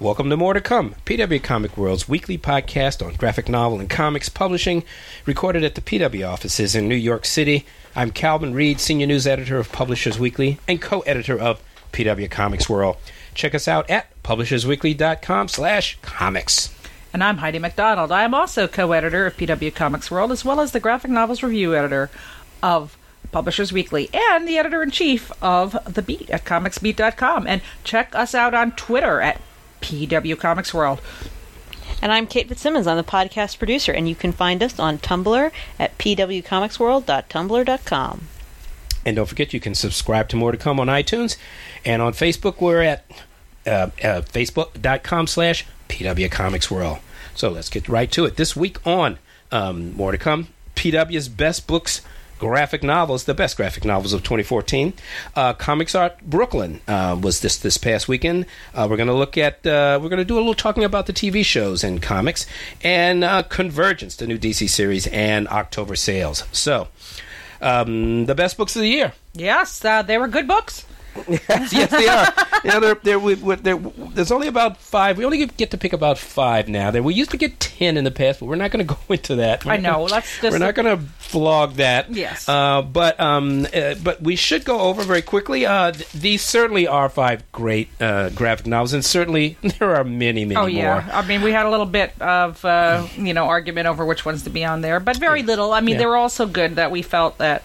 Welcome to More to Come, PW Comics World's weekly podcast on graphic novel and comics publishing, recorded at the PW offices in New York City. I'm Calvin Reed, senior news editor of Publishers Weekly and co-editor of PW Comics World. Check us out at publishersweekly.com slash comics. And I'm Heidi McDonald. I am also co-editor of PW Comics World, as well as the graphic novels review editor of Publishers Weekly and the editor-in-chief of The Beat at comicsbeat.com. And check us out on Twitter at PW Comics World. And I'm Kate Fitzsimmons. I'm the podcast producer, and you can find us on Tumblr at pwcomicsworld.tumblr.com. And don't forget, you can subscribe to More to Come on iTunes. And on Facebook, we're at uh, uh, facebook.com slash PW Comics World. So let's get right to it. This week on um, More to Come, PW's Best Books graphic novels, the best graphic novels of 2014. Uh, Comic Arts Brooklyn uh, was this this past weekend. Uh, we're going to look at uh, we're going to do a little talking about the TV shows and comics and uh, Convergence, the new DC series, and October sales. So, um, the best books of the year. Yes, uh, they were good books. Yes, yes, they are. yeah, they're, they're, we, they're, there's only about five. We only get to pick about five now. There, we used to get ten in the past, but we're not going to go into that. I know. Let's just we're not going to flog that. Yes. Uh, but um, uh, but we should go over very quickly. Uh, th- these certainly are five great uh, graphic novels, and certainly there are many, many Oh yeah, more. I mean we had a little bit of uh, you know argument over which ones to be on there, but very little. I mean Yeah. they were all so good that we felt that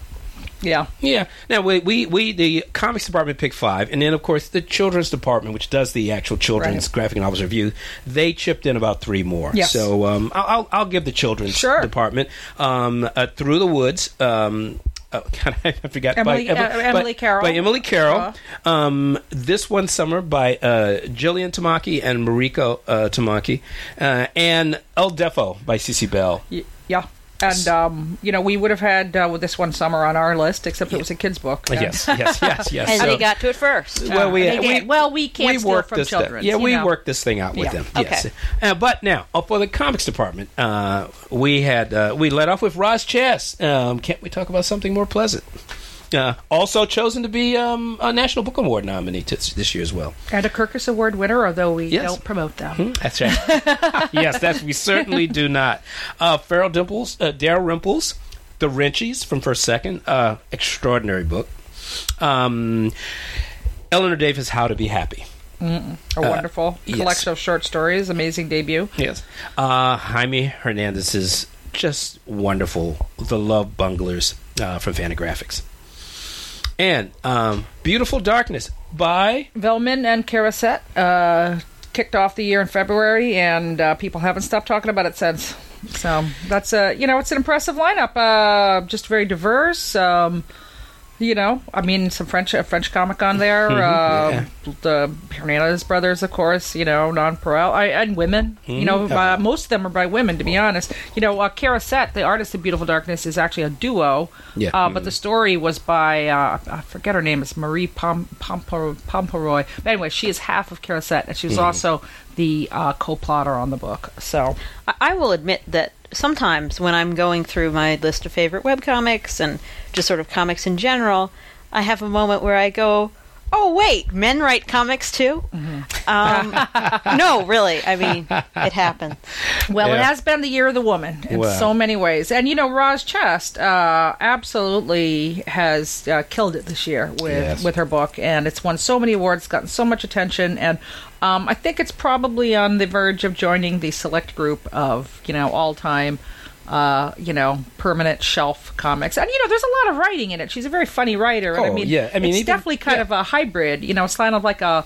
yeah Yeah. Now we, we we the comics department picked five, and then of course the children's department, which does the actual children's Right. graphic novels review, they chipped in about three more. Yes. So um, I'll, I'll I'll give the children's Sure. department um, uh, through the woods. Um, Oh, God, I forgot Emily- by, uh, Emily by- Carroll. by Emily Carroll. Uh. Um, this one summer by uh, Jillian Tamaki and Mariko uh, Tamaki, uh, and El Deafo by Cece Bell. Y- yeah. And um, you know, we would have had uh, with this one summer on our list, except it was a kids' book. And- Yes, yes, yes, yes. And So- they got to it first. well, we, they we can't- well, we can't steal worked from this children, Yeah, you we know. worked this thing out with Yeah. them. Okay. Yes. Uh, but now, uh, for the comics department, uh, we had uh, we led off with Roz Chast. Um, can't we talk about something more pleasant? Uh, also chosen to be um, a National Book Award nominee t- this year as well. And a Kirkus Award winner, although we Yes. don't promote them. That's right. yes, that's we certainly do not. Uh, Farrell Dimples, uh, Daryl Rimples, The Wrenchies from First Second, uh, extraordinary book. Um, Eleanor Davis, How to Be Happy. A wonderful Uh, yes. collection of short stories, amazing debut. Yes. Uh, Jaime Hernandez's just wonderful. The Love Bunglers uh, from Fantagraphics. And um, Beautiful Darkness by. Vehlmann and Kerascoët uh, kicked off the year in February, and uh, people haven't stopped talking about it since. So that's a you know it's an impressive lineup. Uh, just very diverse. Um, you know, I mean, some French a French comic on there. Mm-hmm. uh, The Hernandez brothers, of course. You know, non Perel I, and women. You know, Mm-hmm. uh, most of them are by women. To be honest, you know, uh, Kerascoët, the artist of Beautiful Darkness, is actually a duo. Yeah. Uh, but the story was by uh, I forget her name. It's Marie Pom- Pompor- Pomperoy. But anyway, she is half of Kerascoët, and she was also the uh, co-plotter on the book. So I, I will admit that sometimes when I'm going through my list of favorite webcomics and just sort of comics in general, I have a moment where I go, "Oh wait, men write comics too." Um, no, really. I mean, it happens. Well, it has been the year of the woman in Well. so many ways, and you know, Roz Chast uh, absolutely has uh, killed it this year with Yes. with her book, and it's won so many awards, gotten so much attention, and um, I think it's probably on the verge of joining the select group of you know all time. Uh, you know, permanent shelf comics, and you know, there's a lot of writing in it. She's a very funny writer, and I Oh, mean, yeah. I mean, it's even- definitely kind yeah. of a hybrid. You know, it's kind of like a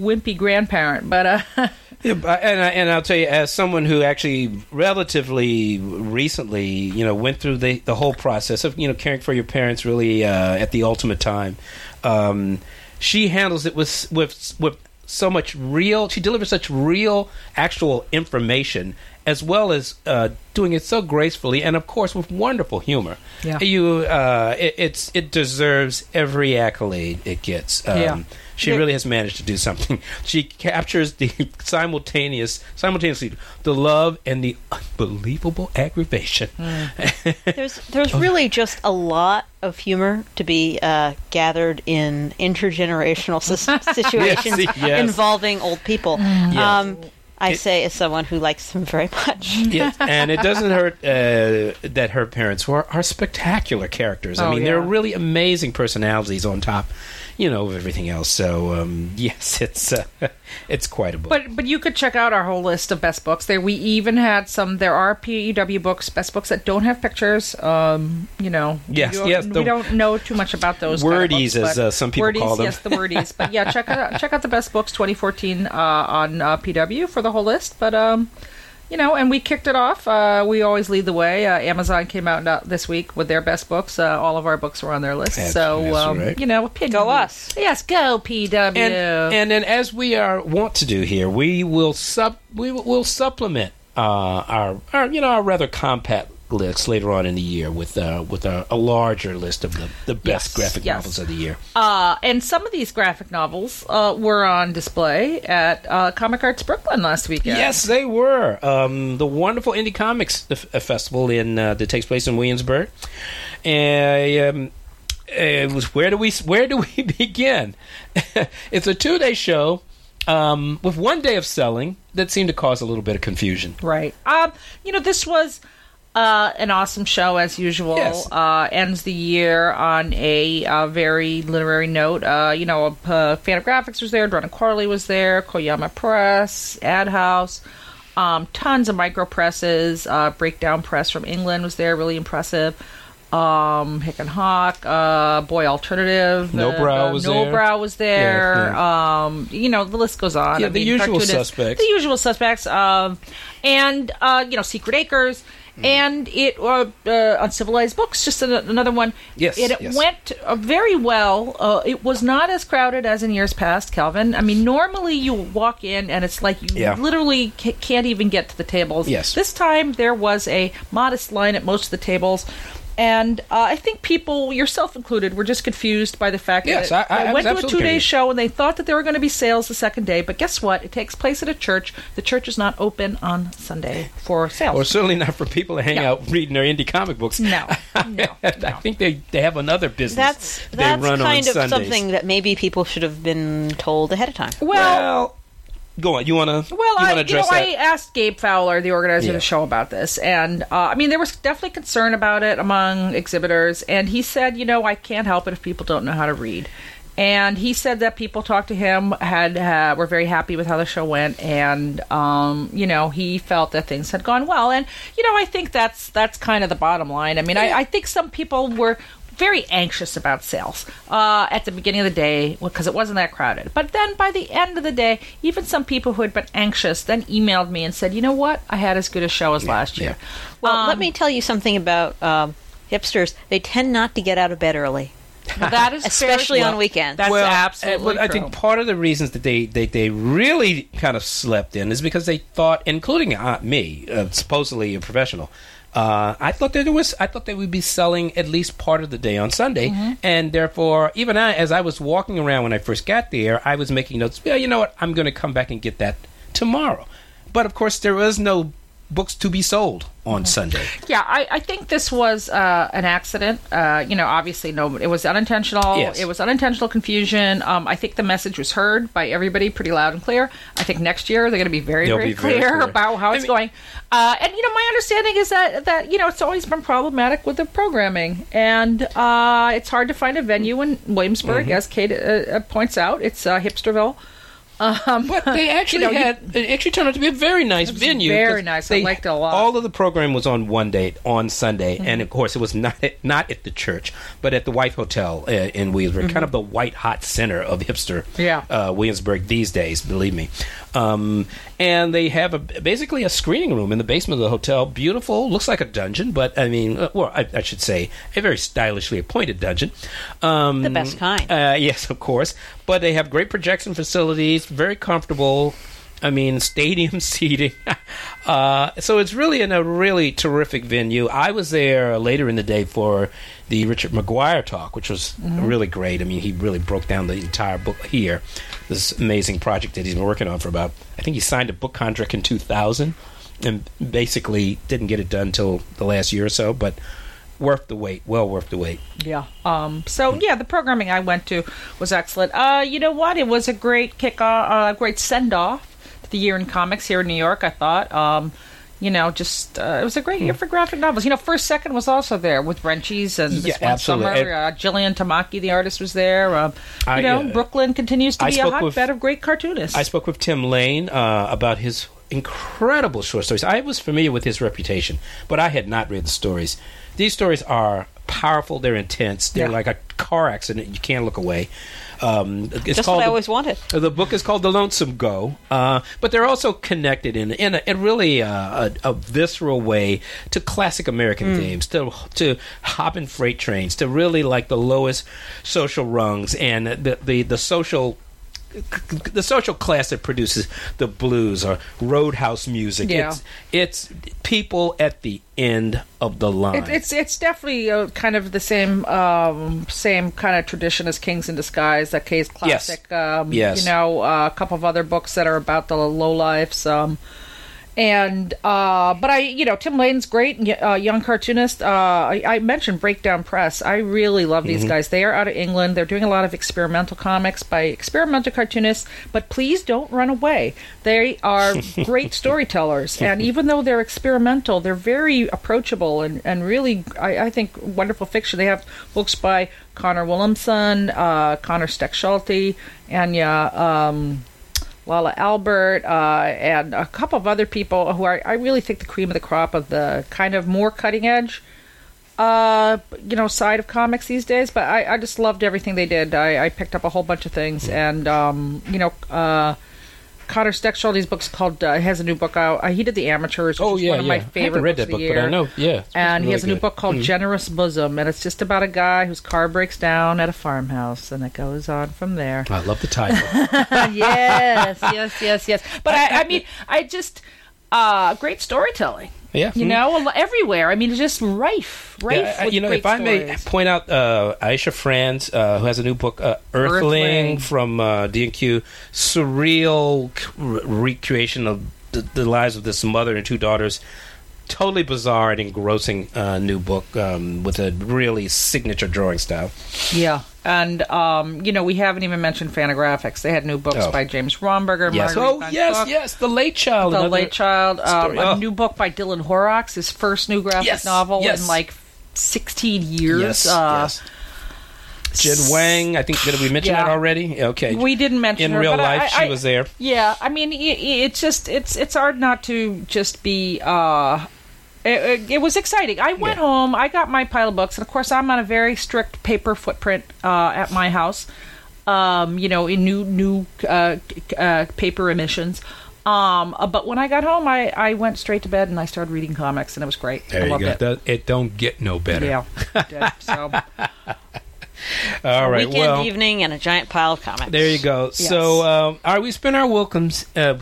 wimpy grandparent, but uh, Yeah, and I, and I'll tell you, as someone who actually relatively recently, you know, went through the the whole process of you know caring for your parents, really uh, at the ultimate time, um, she handles it with with with so much real. She delivers such real, actual information as well as uh, doing it so gracefully, and of course with wonderful humor. Yeah. You, uh, it, it's it deserves every accolade it gets. Um, Yeah. She really has managed to do something. She captures the simultaneous, simultaneously, the love and the unbelievable aggravation. There's there's really just a lot of humor to be uh, gathered in intergenerational sis- situations Yes, yes. involving old people. Um, I say as someone who likes them very much. yes, and it doesn't hurt uh, that her parents were are spectacular characters. I Oh, mean, they're really amazing personalities on top, you know, of everything else. So um, yes, it's uh, it's quite a book. But but you could check out our whole list of best books. There we even had some. There are PEW books, best books that don't have pictures. Um, you know. Yes, we don't, yes, the- we don't know too much about those kind of Wordies, books, as, uh, some people wordies, call them. Yes, the wordies. but yeah, check out check out the best books 2014 uh, on uh, PW for the whole list. But um. You know, and we kicked it off. Uh, we always lead the way. Uh, Amazon came out this week with their best books. Uh, all of our books were on their list. That's- so, that's um, right. you know, PW. Go us. Yes, go PW. and and then as we are want to do here, we will sub we will we'll supplement uh, our our you know our rather compact list later on in the year with uh, with a, a larger list of the, the best Yes, graphic yes. novels of the year. Uh, and some of these graphic novels uh, were on display at uh, Comic Arts Brooklyn last weekend. Yes, they were. Um, the wonderful Indie Comics uh, Festival in uh, that takes place in Williamsburg. And um, it was where do we where do we begin? it's a two day show um, with one day of selling that seemed to cause a little bit of confusion. Right. Um, you know, this was uh, an awesome show as usual. Yes. Uh, ends the year on a uh, very literary note. Uh, you know, uh, Fantagraphics was there, Drawn & Quarterly was there, Koyama Press, AdHouse. Um, tons of micro presses. Uh, Breakdown Press from England was there, really impressive. Um, Hic and Hoc, uh, Boy Alternative, Nobrow was No there. Brow was there. Yeah, Um, you know, the list goes on. Yeah, I the mean, usual suspects. The usual suspects. Um, and uh, you know, Secret Acres, Hmm. and it uh, uh, Uncivilized Books, just an, another one. Yes, it, it yes. went uh, very well. Uh, it was not as crowded as in years past, Calvin. I mean, normally you walk in and it's like you Yeah. literally ca- can't even get to the tables. Yes. This time there was a modest line at most of the tables. And uh, I think people, yourself included, were just confused by the fact Yes, that I- I- I they was went to a two-day confused. show and they thought that there were going to be sales the second day. But guess what? It takes place at a church. The church is not open on Sunday for sales. Or certainly not for people to hang No. out reading their indie comic books. No, no, I no. think they, they have another business. That's they that's run kind on of Sundays. something that maybe people should have been told ahead of time. well, Well, go on. You want to? Well, you I, want to you know, address I asked Gabe Fowler, the organizer Yeah. of the show, about this, and uh, I mean, there was definitely concern about it among exhibitors, and he said, you know, I can't help it if people don't know how to read. And he said that people talked to him had uh, were very happy with how the show went, and um, you know he felt that things had gone well. And you know I think that's that's kind of the bottom line. I mean I, I think some people were very anxious about sales uh, at the beginning of the day because it wasn't that crowded. But then by the end of the day, even some people who had been anxious then emailed me and said, you know what, I had as good a show as last year. Well, Um, let me tell you something about um, hipsters. They tend not to get out of bed early, Well, that is fair- especially on weekends. That's well, absolutely uh, but I think part of the reasons that they, they, they really kind of slept in is because they thought, including uh, me, uh, supposedly a professional, uh, I thought that there was I thought they would be selling at least part of the day on Sunday, Mm-hmm. and therefore, even I, as I was walking around when I first got there, I was making notes. Yeah, you know what? I'm going to come back and get that tomorrow. But of course, there was no books to be sold on Sunday. Yeah, I, I think this was uh, an accident. Uh, you know, obviously, no, it was unintentional. Yes. It was unintentional confusion. Um, I think the message was heard by everybody pretty loud and clear. I think next year they're going to be very, They'll very, be very clear, clear. about how I it's mean- going. Uh, and you know, my understanding is that that you know it's always been problematic with the programming, and uh, it's hard to find a venue in Williamsburg, Mm-hmm. as Kate uh, uh, points out. It's uh, hipsterville. Um, But they actually know, you- had it actually turned out to be a very nice was venue. very 'cause nice. I they- liked it a lot. Mm-hmm. All of the program was on one date on Sunday, and of course it was not at, not at the church, but at the Wythe Hotel uh, in Williamsburg, kind of the white hot center of hipster Mm-hmm. Yeah. uh, Williamsburg these days. Believe me. Um, and they have a basically a screening room in the basement of the hotel. Beautiful, looks like a dungeon, but I mean, uh, well, I, I should say a very stylishly appointed dungeon. Um, The best kind. uh, yes, of course. But they have great projection facilities, very comfortable. I mean, stadium seating. uh, so it's really in a really terrific venue. I was there later in the day for the Richard McGuire talk, which was really great. I mean, he really broke down the entire book here. This amazing project that he's been working on for about, I think he signed a book contract in 2000 and basically didn't get it done until the last year or so, but worth the wait. Well worth the wait. Yeah. Um, so yeah, the programming I went to was excellent. Uh, you know what? It was a great kickoff, a uh, great send off to the year in comics here in New York. I thought. Um, you know, just uh, it was a great year for graphic novels. You know, first second was also there with Wrenchies and this Yeah, one absolutely. summer. Uh, Jillian Tamaki, the artist, was there. Um, you I, know, uh, Brooklyn continues to I be a hotbed with- of great cartoonists. I spoke with Tim Lane uh, about his incredible short stories. I was familiar with his reputation, but I had not read the stories. These stories are powerful. They're intense. They're Yeah. like a car accident. You can't look away. Um, it's Just called what I the- always wanted. the book is called The Lonesome Go, uh, but they're also connected in in a, in really uh, a, a visceral way to classic American themes, to to hopping freight trains, to really like the lowest social rungs and the the, the social. The social class that produces the blues or roadhouse music. Yeah. It's, it's people at the end of the line. It, it's it's definitely uh, kind of the same um, same kind of tradition as Kings in Disguise, that case classic. Um, Yes. You know, uh, a couple of other books that are about the low lives. Um, and uh, but I, you know, Tim Lane's great, uh, young cartoonist. Uh, I, I mentioned Breakdown Press. I really love these guys. They are out of England. They're doing a lot of experimental comics by experimental cartoonists. But please don't run away. They are great storytellers, and even though they're experimental, they're very approachable and and really, I, I think, wonderful fiction. They have books by Connor Willumsen, uh, Conor Stechschulte, Anya. Um, Lala Albert, uh, and a couple of other people who are, I really think, the cream of the crop of the kind of more cutting edge, uh, you know, side of comics these days. But I, I just loved everything they did. I, I picked up a whole bunch of things, and um, you know, uh, Conor Stechschulte's book's called uh, has a new book out. Uh, he did the Amateurs, which oh is yeah, one of yeah. my I favorite haven't read books that book, but I know. Yeah, And he really has a new book called Generous Bosom, and it's just about a guy whose car breaks down at a farmhouse, and it goes on from there. I love the title. yes, yes, yes, yes. But I, I mean, I just uh, great storytelling. Yeah, You know, everywhere. I mean, it's just rife, rife. Yeah, you know, if I may point out, uh, Aisha Franz, uh, who has a new book, uh, Earthling, Earthling. from uh, D&Q, surreal c- recreation of the, the lives of this mother and two daughters. Totally bizarre and engrossing uh, new book um, with a really signature drawing style. Yeah, and um, you know, we haven't even mentioned Fantagraphics. They had new books Oh. by James Romberger. Yes. Marguerite Oh, yes, Cook, yes. The Late Child. The Late Child. Um, story. a Oh. new book by Dylan Horrocks, his first new graphic Yes, novel yes. in like sixteen years. Yes, uh, yes. Wang, I think, did we mention Yeah. that already? Okay. We didn't mention In her, real but I- life, I- she was there. Yeah, I mean, it, it's just it's it's hard not to just be. uh it, it, it was exciting. I went Yeah. home. I got my pile of books, and of course, I'm on a very strict paper footprint uh, at my house. Um, you know, in new new uh, uh, paper emissions. Um, uh, but when I got home, I, I went straight to bed and I started reading comics, and it was great. There I you loved go. it. It don't get no better. Yeah, so All right. Weekend well, evening and a giant pile of comics. There you go. Yes. So, um, all right, we spent our welcomes. Uh,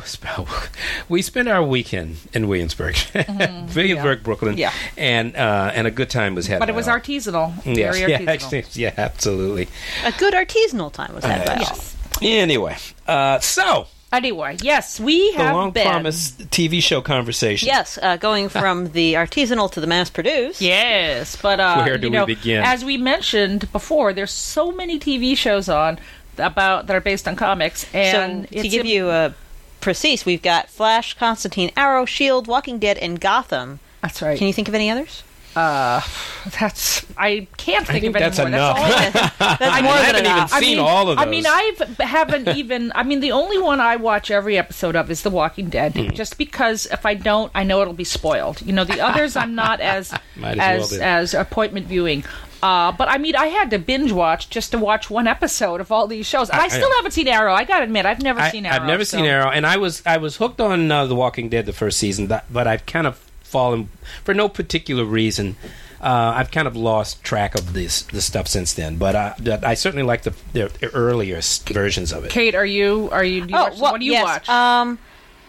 we spent our weekend in Williamsburg, Williamsburg, Brooklyn. Mm-hmm. Yeah. and uh, and a good time was had. but it was all. artisanal, Yes, very yeah, artisanal. actually, yeah, absolutely. A good artisanal time was had by all. yes. Anyway, uh, so Anyway, yes, we the have long been. promised TV show conversation. Yes, uh, going from the artisanal to the mass produced. Yes, but uh, Where do you we know, begin? As we mentioned before, there's so many TV shows on about that are based on comics, and so to give im- you a precise, we've got Flash, Constantine, Arrow, Shield, Walking Dead, and Gotham. that's right. Can you think of any others? Uh, that's I can't think, think of any that's more. enough. That's all I, That's I more than haven't even enough. I seen mean, all of those. I mean, I haven't even. I mean, the only one I watch every episode of is The Walking Dead, Hmm. just because if I don't, I know it'll be spoiled. You know, the others I'm not as as as well as, appointment viewing. Uh, but I mean, I had to binge watch just to watch one episode of all these shows. I, I- still haven't seen Arrow. I got to admit, I've never I, seen Arrow. I've never so- seen Arrow, and I was I was hooked on uh, The Walking Dead the first season, that, but I've kind of fallen for no particular reason. Uh, I've kind of lost track of this this stuff since then, but I, I certainly like the, the earliest versions of it. Kate, are you are you? Do you oh, watch, well, what do you yes. watch? Um,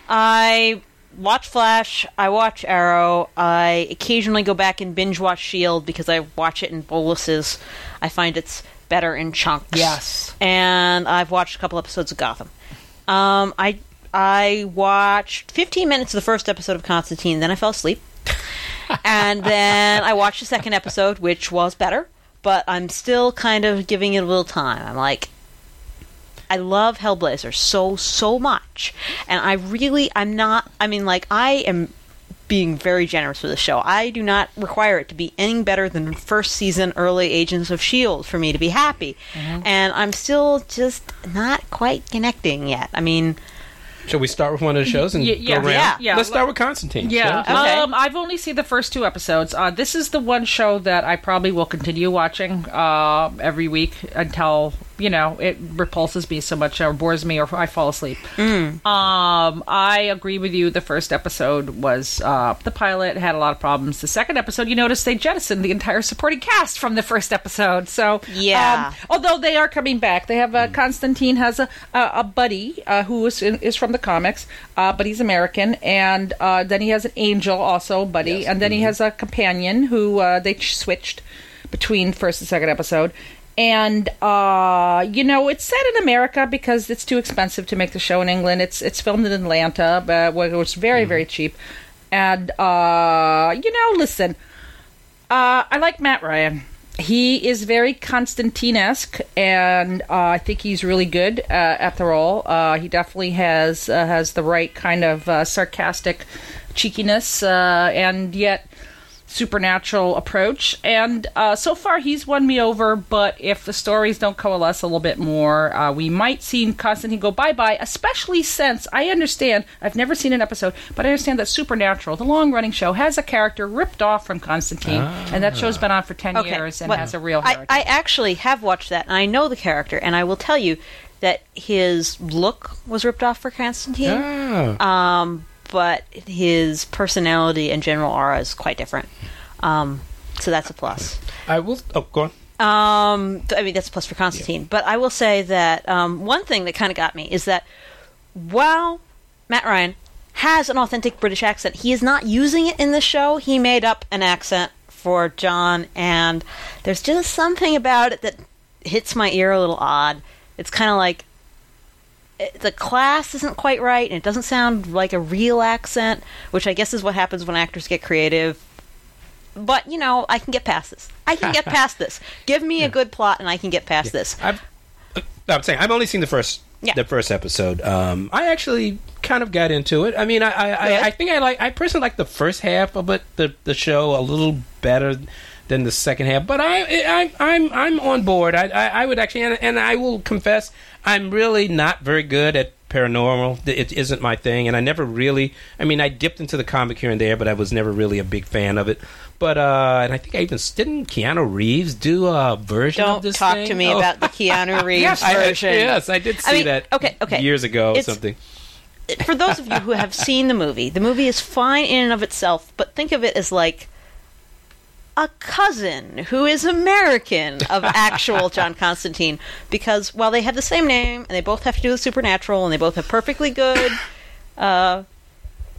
I watch Flash. I watch Arrow. I occasionally go back and binge watch Shield because I watch it in boluses. I find it's better in chunks. Yes. And I've watched a couple episodes of Gotham. Um, I I watched 15 minutes of the first episode of Constantine. Then I fell asleep. and then I watched the second episode, which was better, but I'm still kind of giving it a little time. I'm like, I love Hellblazer so so much, and I really I'm not. I mean, like I am being very generous with the show. I do not require it to be any better than first season early Agents of Shield for me to be happy, mm-hmm. and I'm still just not quite connecting yet. I mean. Shall we start with one of the shows and Y- yeah, go around? yeah, yeah. Let's start with Constantine. Yeah, shall? Okay. um, I've only seen the first two episodes. Uh, this is the one show that I probably will continue watching uh, every week until you know it repulses me so much or bores me or I fall asleep. Um, I agree with you. The first episode was uh, the pilot had a lot of problems. The second episode, you notice they jettisoned the entire supporting cast from the first episode. So Yeah. um, although they are coming back, they have uh, Constantine has a a, a buddy uh, who is is from the comics, uh, but he's American, and uh, then he has an angel also buddy, Yes. and then he has a companion who uh, they ch- switched between first and second episode. And uh, you know, it's set in America because it's too expensive to make the show in England. It's it's filmed in Atlanta, but where was very very cheap. And uh, you know, listen, uh, I like Matt Ryan. He is very Constantine-esque, and uh, I think he's really good uh, at the role. Uh, he definitely has uh, has the right kind of uh, sarcastic cheekiness, uh, and yet supernatural approach. And uh, so far, he's won me over. But if the stories don't coalesce a little bit more, uh, we might see Constantine go bye bye. Especially since I understand I've never seen an episode, but I understand that Supernatural, the long running show, has a character ripped off from Constantine, and that show's been on for ten years and well, has a real I, heritage. I actually have watched that, and I know the character, and I will tell you that his look was ripped off for Constantine, Ah. um, but his personality and general aura is quite different. Um, so that's a plus. I will. Oh, go on. Um, I mean, that's a plus for Constantine. But I will say that um, one thing that kind of got me is that while Matt Ryan has an authentic British accent, he is not using it in the show. He made up an accent for John, and there's just something about it that hits my ear a little odd. It's kind of like the class isn't quite right, and it doesn't sound like a real accent, which I guess is what happens when actors get creative. But you know, I can get past this. I can get past this. Give me a good plot, and I can get past this. I've, uh, I'm saying I've only seen the first Yeah. the first episode. Um, I actually kind of got into it. I mean, I I, I, I think I like I personally like the first half of it, the the show a little better than the second half. But I I I'm I'm on board. I I, I would actually and, and I will confess I'm really not very good at paranormal. It isn't my thing, and I never really. I mean, I dipped into the comic here and there, but I was never really a big fan of it. But uh, and I think I even didn't Keanu Reeves do a version of this. Don't talk thing? to me Oh. about the Keanu Reeves Yes, I- version. yes, I did see I mean, that. okay, okay. years ago or It's- something. For those of you who have seen the movie, the movie is fine in and of itself, but think of it as like a cousin who is American of actual John Constantine. Because while they have the same name and they both have to do with supernatural and they both have perfectly good, uh,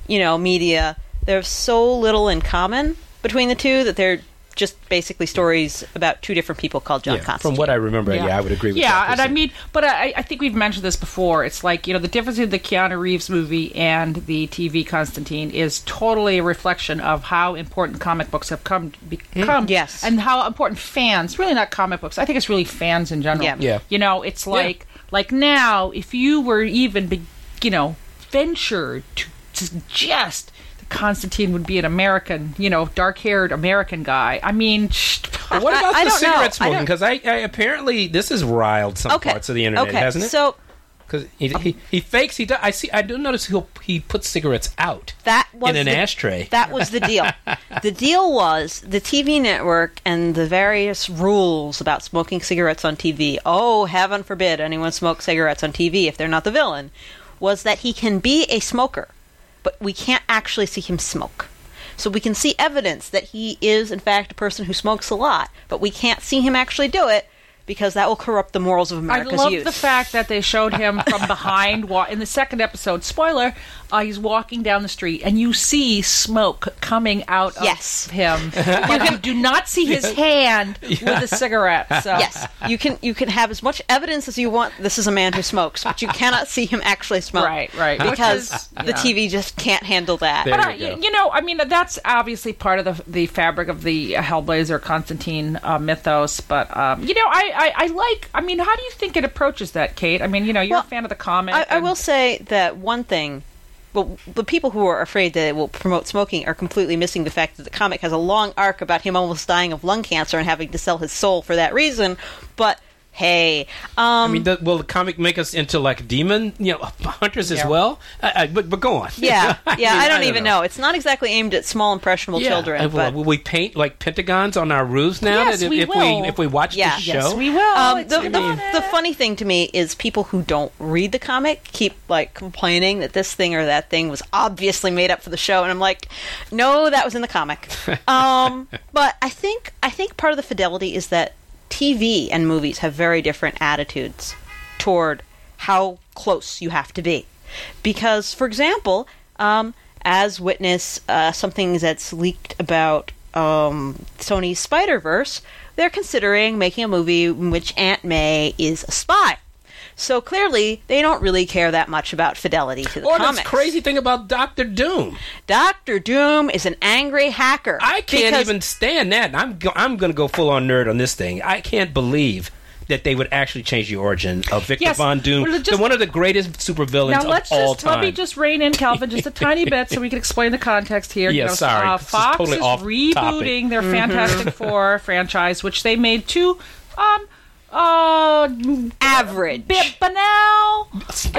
you know, media, there's so little in common between the two that they're just basically stories about two different people called John Yeah, Constantine. from what I remember, yeah, I would agree with yeah, that. and I mean, but I, I think we've mentioned this before. It's like you know the difference in the Keanu Reeves movie and the TV Constantine is totally a reflection of how important comic books have come to become. Mm. Yes. and how important fans, really not comic books. I think it's really fans in general. Yeah. Yeah. you know, it's like like now if you were even, be, you know, ventured to suggest. that Constantine would be an American, you know, dark-haired American guy. I mean, what about I the don't know. cigarette I smoking? Because I, I apparently this has riled some okay. parts of the internet, okay. hasn't it? So Because he, he he fakes. He does, I see. I do notice he he puts cigarettes out that was in an the, ashtray. That was the deal. the deal was the TV network and the various rules about smoking cigarettes on TV. Oh, heaven forbid anyone smoke cigarettes on TV if they're not the villain. Was that he can be a smoker, but we can't actually see him smoke. So we can see evidence that he is, in fact, a person who smokes a lot, but we can't see him actually do it because that will corrupt the morals of America. I love youth. the fact that they showed him from behind. In the second episode, spoiler, uh, he's walking down the street, and you see smoke coming out Yes. of him. But you do not see his hand with a cigarette. So. yes, you can you can have as much evidence as you want. This is a man who smokes, but you cannot see him actually smoke. Right, right. Because Which is- the yeah. TV just can't handle that. There But you go. you know, I mean, that's obviously part of the the fabric of the Hellblazer Constantine uh, mythos. But um, you know, I, I I like. I mean, how do you think it approaches that, Kate? I mean, you know, you're Well, a fan of the comic. I, I and- will say that one thing. Well, the people who are afraid that it will promote smoking are completely missing the fact that the comic has a long arc about him almost dying of lung cancer and having to sell his soul for that reason. But hey, um, I mean, the, will the comic make us into like demon, you know, hunters as well? I, I, but, but go on. yeah, yeah, mean, I don't even know. It's not exactly aimed at small impressionable Yeah. children, Uh, but will we paint like pentagons on our roofs now? Yes, if, we if will. we if we watch Yeah. the show, Yes, we will. Um, the, the, the funny thing to me is people who don't read the comic keep like complaining that this thing or that thing was obviously made up for the show, and I'm like, no, that was in the comic. um, but I think I think part of the fidelity is that TV and movies have very different attitudes toward how close you have to be, because, for example, um, as witness uh, something that's leaked about um, Sony's Spider Verse, they're considering making a movie in which Aunt May is a spy. So clearly, they don't really care that much about fidelity to the or comics. this crazy thing about Doctor Doom. Doctor Doom is an angry hacker. I can't because- even stand that. I'm go- I'm going to go full on nerd on this thing. I can't believe that they would actually change the origin of Victor Yes. Von Doom, Well, just- the one of the greatest supervillains Now of let's all just time. let me just rein in Calvin just a tiny bit so we can explain the context here. Yeah, you know, sorry. Uh, This is Fox totally is rebooting topic. their Fantastic Four franchise, which they made two um uh average. bit banal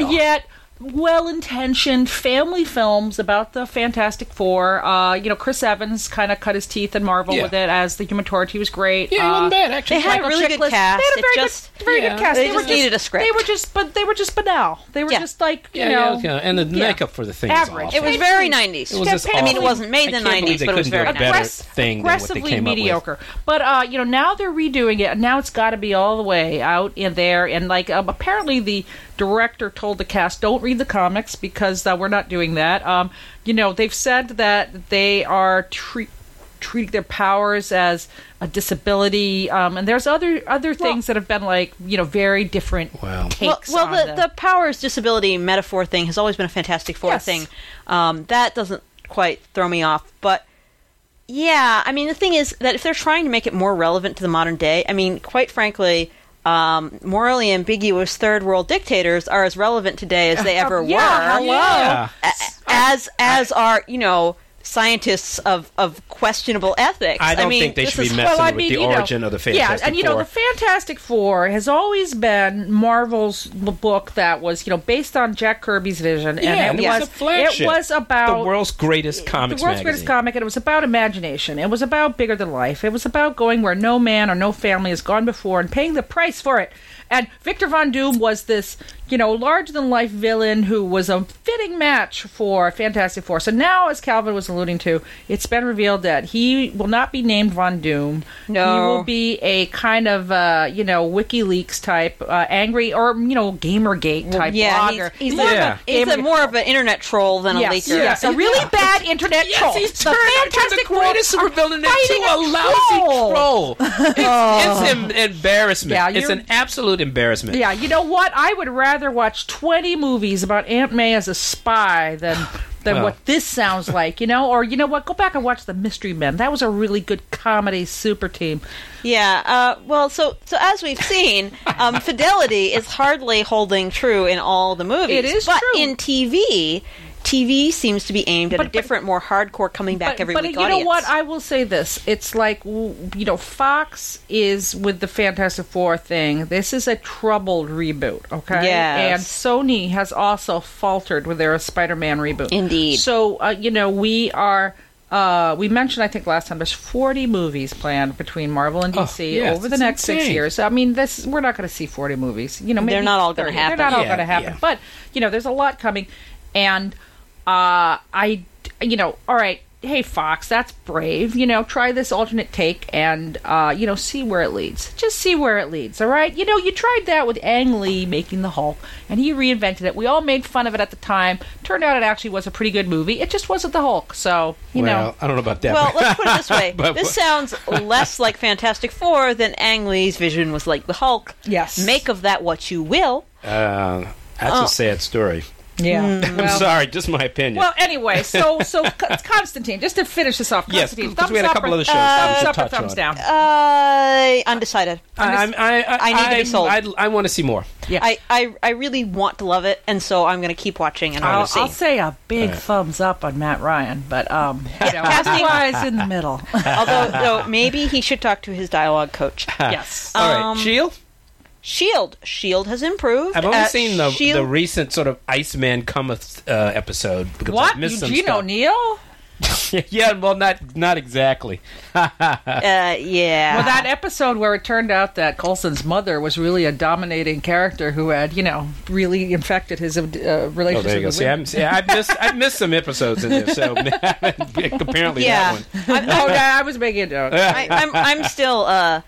yet well-intentioned family films about the Fantastic Four. Uh, you know, Chris Evans kind of cut his teeth in Marvel Yeah. with it as the Human Torch. He was great. yeah, it Uh, wasn't bad actually. they had a Michael really good cast. They had a very just- good, very yeah. good cast. They were just needed a script. They were just, but they were just banal. They were Yeah. just like you yeah, know, yeah, yeah, and the yeah. makeup for the thing was Average. awful. It was very 90s. It was just I mean, it wasn't made in the 90s, but it was couldn't do very a better Aggress- thing than what they aggressively came up with. mediocre. But uh, you know, now they're redoing it, and now it's got to be all the way out in there. And like, um, apparently, the director told the cast, "Don't read the comics because uh, we're not doing that." Um, you know, they've said that they are treat treating their powers as a disability, um, and there's other other things that have been like you know very different Wow. Well, takes. well on the, the powers disability metaphor thing has always been a Fantastic Four Yes. thing. Um, that doesn't quite throw me off, but yeah, I mean the thing is that if they're trying to make it more relevant to the modern day, I mean, quite frankly. Um, morally ambiguous third world dictators are as relevant today as they ever yeah, were. hello. Yeah. A- as as are you know scientists of, of questionable ethics. I don't mean, think they this should be is- messing Well, I with mean, the you know, origin of the Fantastic Yeah, and you know, the Fantastic Four has always been Marvel's book that was, you know, based on Jack Kirby's vision, yeah, and and it it was was a flagship. it was about the world's greatest comic. the world's magazine. greatest comic, and it was about imagination. It was about bigger than life. It was about going where no man or no family has gone before and paying the price for it. And Victor Von Doom was this, you know, larger than life villain who was a fitting match for Fantastic Four. So now, as Calvin was alluding to, it's been revealed that he will not be named Von Doom. No. He will be a kind of, uh, you know, WikiLeaks type, uh, angry, or, you know, Gamergate type yeah, blogger. he's, he's, more of Yeah. a he's a more of an internet troll than a leaker. yes, a really bad internet Yes, troll. he's the turned into Fantastic the greatest Four are supervillain into fighting a lousy troll. troll. It's, it's an embarrassment. Yeah, it's an absolute embarrassment. Yeah, you know what? I would rather watch 20 movies about Aunt May as a spy than than Well. what this sounds like, you know? Or you know what? Go back and watch The Mystery Men. That was a really good comedy super team. Yeah. Uh, well, so so as we've seen, um, fidelity is hardly holding true in all the movies. It is but true. in TV, TV seems to be aimed at But- a different, more hardcore, coming back but, every but week you audience. know what? I will say this. It's like, you know, Fox is with the Fantastic Four thing. This is a troubled reboot, okay? Yes. And Sony has also faltered with their Spider Man reboot. Indeed. So, uh, you know, we are. Uh, we mentioned, I think, last time there's 40 movies planned between Marvel and Oh, DC yes, over the it's next six insane. years. I mean, this we're not going to see 40 movies. You know, maybe They're not all gonna happen. They're not all going to happen. yeah. But you know, there's a lot coming, and uh, I, you know, all right. hey Fox, that's brave. You know, try this alternate take and uh, you know see where it leads. Just see where it leads. All right. You know, you tried that with Ang Lee making the Hulk, and he reinvented it. We all made fun of it at the time. Turned out it actually was a pretty good movie. It just wasn't the Hulk. So you well, know, I don't know about that. Well, let's put it this way. But- this sounds less like Fantastic Four than Ang Lee's vision was like the Hulk. Yes. Make of that what you will. uh, that's Oh. a sad story. Yeah. I'm Well, sorry, just my opinion. Well, anyway, so so Constantine, just to finish this off, yes, Constantine, because we had a thumbs couple up or- other shows thumbs that we should up or thumbs on. down. Uh, undecided. I'm- I, I, I need to be sold. I, I want to see more. Yeah. I, I, I really want to love it, and so I'm going to keep watching and I'll, I'll see. I'll say a big Alright. thumbs up on Matt Ryan, but um, you know, Casting- otherwise in the middle. Although, though, maybe he should talk to his dialogue coach. yes. All right, Um, Shield. Shield. Shield has improved. I've only Uh, seen the Shield, the recent sort of Iceman cometh uh, episode because what? I missed some Eugene. O'Neill? yeah, well, not not exactly. uh, yeah. Well, that episode where it turned out that Coulson's mother was really a dominating character who had, you know, really infected his uh, Oh, relationship there you go. with See, women. I'm, see, I missed I missed some episodes in this, so apparently yeah. that one. I'm, oh, I'm, yeah, I was making a joke. I, I'm, I'm still uh,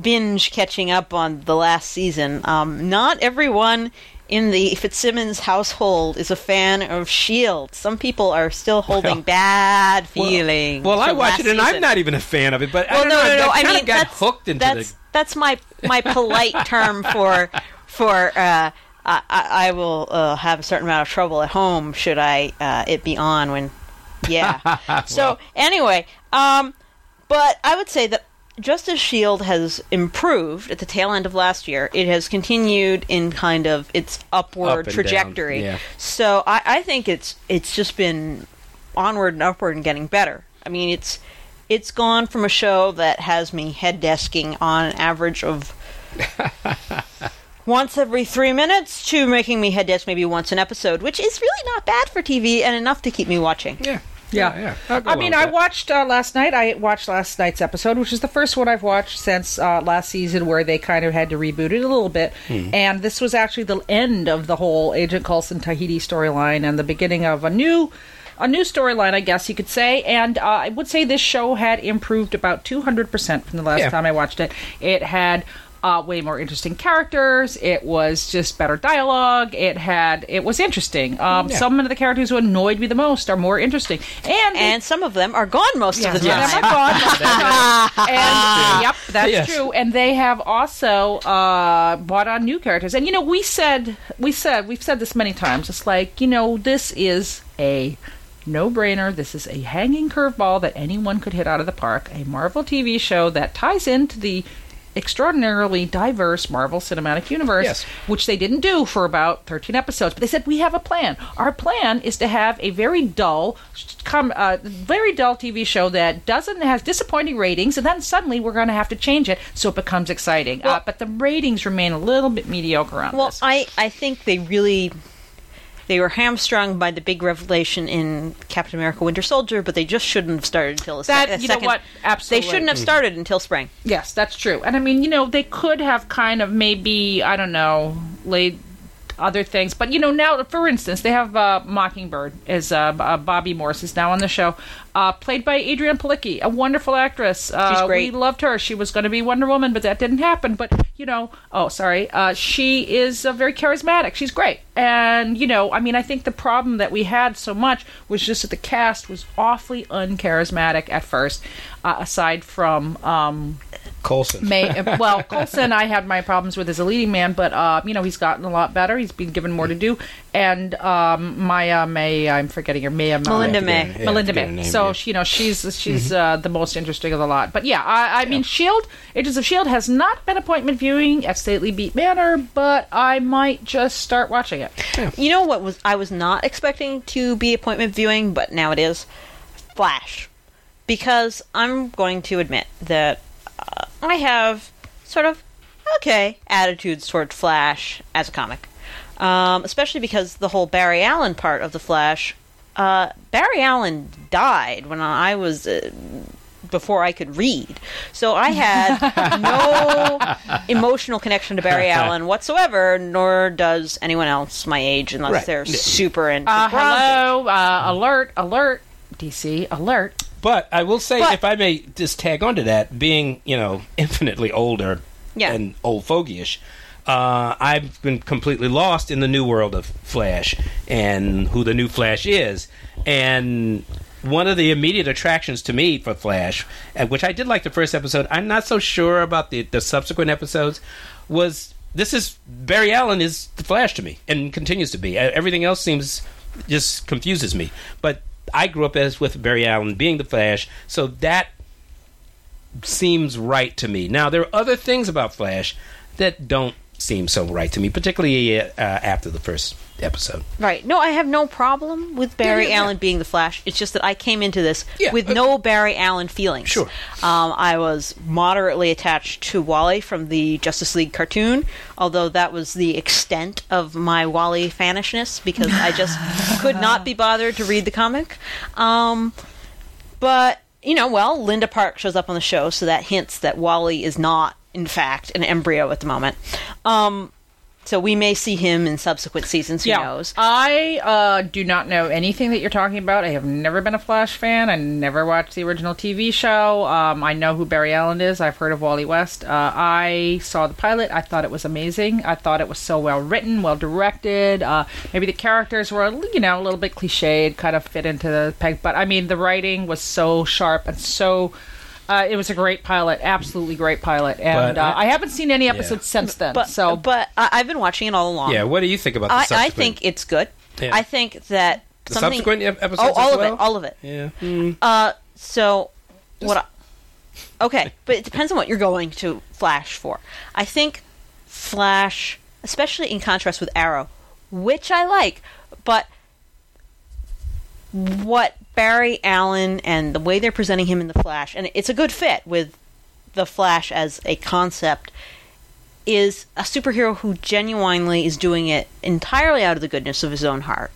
binge catching up on the last season. Um, not everyone in the Fitzsimmons household is a fan of Shield. Some people are still holding Well- bad feelings. Well, I watch it, and season. I'm not even a fan of it. But I Well, don't no, know, no, no. I I mean, got that's, hooked into that's the. that's my my polite term for for. Uh, I, I I will uh, have a certain amount of trouble at home should I uh, it be on when, yeah. so anyway, um, but I would say that just as Shield has improved at the tail end of last year, it has continued in kind of its upward Up trajectory. yeah. So I, I think it's it's just been onward and upward and getting better. I mean, it's it's gone from a show that has me head desking on an average of once every three minutes to making me head desk maybe once an episode, which is really not bad for TV and enough to keep me watching. Yeah, Yeah. yeah. I mean, I watched uh, last night. I watched last night's episode, which is the first one I've watched since uh, last season, where they kind of had to reboot it a little bit. Hmm. And this was actually the end of the whole Agent Coulson Tahiti storyline and the beginning of a new. A new storyline, I guess you could say, and uh, I would say this show had improved about two hundred percent from the last Yeah. time I watched it. It had uh, way more interesting characters. It was just better dialogue. It had it was interesting. Um, Yeah. Some of the characters who annoyed me the most are more interesting, and they And some of them are gone most Yes, of the time. My God, most of the and yep, that's Yes. true. And they have also uh, brought on new characters. And you know, we said we said we've said this many times. It's like you know, this is a no-brainer. This is a hanging curveball that anyone could hit out of the park. A Marvel TV show that ties into the extraordinarily diverse Marvel Cinematic Universe, Yes. which they didn't do for about 13 episodes. But they said, we have a plan. Our plan is to have a very dull, com- uh, very dull TV show that doesn't, has disappointing ratings, and then suddenly we're going to have to change it so it becomes exciting. uh, but the ratings remain a little bit mediocre on Well, this. I, I think they really they were hamstrung by the big revelation in Captain America: Winter Soldier, but they just shouldn't have started until the That- se- you know what? Absolutely. They shouldn't have mm-hmm. started until spring. Yes, that's true. And I mean, you know, they could have kind of maybe, I don't know, laid other things. But, you know, now, for instance, they have uh, Mockingbird, is uh, uh, Bobby Morse is now on the show, uh, played by Adrienne Palicki, a wonderful actress. Uh. We loved her. She was going to be Wonder Woman, but that didn't happen. But, you know, oh, sorry. Uh, she is uh, very charismatic. She's great. And, you know, I mean, I think the problem that we had so much was just that the cast was awfully uncharismatic at first, uh, aside from. Um, Coulson. May well Coulson I had my problems with as a leading man, but uh, you know he's gotten a lot better. He's been given more to do, and um, Maya May I'm forgetting her Maya Melinda May. May. Yeah, Melinda May. name, so yeah. she, you know she's she's uh, the most interesting of the lot. But yeah, I, I mean Shield Agents of Shield has not been appointment viewing at Stately Beat Manor, but I might just start watching it. You know what was I was not expecting to be appointment viewing, but now it is Flash, because I'm going to admit that I have sort of okay attitudes toward Flash as a comic, um, especially because the whole Barry Allen part of the Flash. Uh, Barry Allen died when I was. Uh, before I could read. So I had no emotional connection to Barry Allen whatsoever, nor does anyone else my age unless Right. they're super into Uh, hello, uh, alert, alert. DC alert. But I will say, But- if I may just tag onto that, being you know infinitely older Yeah. and old fogyish, uh, I've been completely lost in the new world of Flash and who the new Flash is. And one of the immediate attractions to me for Flash, and which I did like the first episode, I'm not so sure about the the subsequent episodes, was this is Barry Allen is the Flash to me and continues to be. E- Everything else seems just confuses me. But I grew up as with Barry Allen being the Flash, so that seems right to me. Now there are other things about Flash that don't seem so right to me, particularly uh, after the first episode. Right. No, I have no problem with Barry Yeah, yeah, yeah. Allen being the Flash. It's just that I came into this Yeah, with uh, no Barry Allen feelings. Sure. Um, I was moderately attached to Wally from the Justice League cartoon, although that was the extent of my Wally fanishness because I just could not be bothered to read the comic. Um, but you know, well, Linda Park shows up on the show, so that hints that Wally is not, in fact, an embryo at the moment. Um, so we may see him in subsequent seasons. Who knows? I uh, do not know anything that you're talking about. I have never been a Flash fan. I never watched the original TV show. Um, I know who Barry Allen is. I've heard of Wally West. Uh, I saw the pilot. I thought it was amazing. I thought it was so well written, well directed. Uh, maybe the characters were, you know, a little bit cliched, kind of fit into the peg. But I mean, the writing was so sharp and so. Uh, it was a great pilot, absolutely great pilot, and But uh, I- I, haven't seen any episodes since then. But so, but I, I've been watching it all along. Yeah, what do you think about the I, I think it's good. Yeah. I think that the something. subsequent episodes oh, all as of it, all of it. Yeah. Uh, so what? I, okay, but it depends on what you're going to Flash for. I think Flash, especially in contrast with Arrow, which I like, but what Barry Allen and the way they're presenting him in the Flash, and it's a good fit with the Flash as a concept, is a superhero who genuinely is doing it entirely out of the goodness of his own heart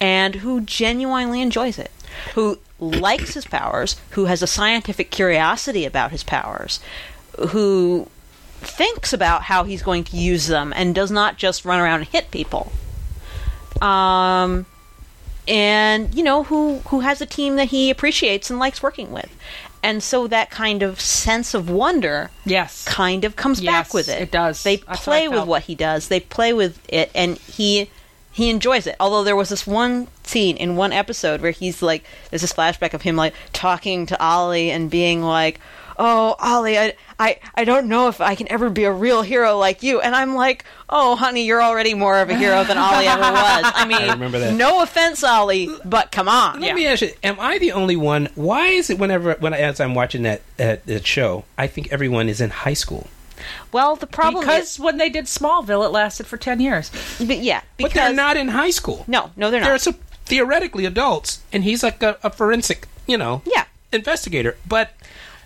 and who genuinely enjoys it, who likes his powers, who has a scientific curiosity about his powers, who thinks about how he's going to use them and does not just run around and hit people. Um, and you know who who has a team that he appreciates and likes working with, and so that kind of sense of wonder yes, kind of comes back with it. it does. They That's what play with what he does. They play with it, and he he enjoys it. Although there was this one scene in one episode where he's like, there's this flashback of him like talking to Ollie and being like, "Oh, Ollie, I I I don't know if I can ever be a real hero like you." And I'm like, "Oh, honey, you're already more of a hero than Ollie ever was." I mean, remember that. no offense, Ollie, but come on. Let me ask you: Am I the only one? Why is it whenever when I, as I'm watching that, that that show, I think everyone is in high school, Well, the problem because is, when they did Smallville, it lasted for ten years. but yeah, because but they're not in high school. No, no, they're not. They're so theoretically adults, and he's like a, a forensic, you know, Yeah. investigator. But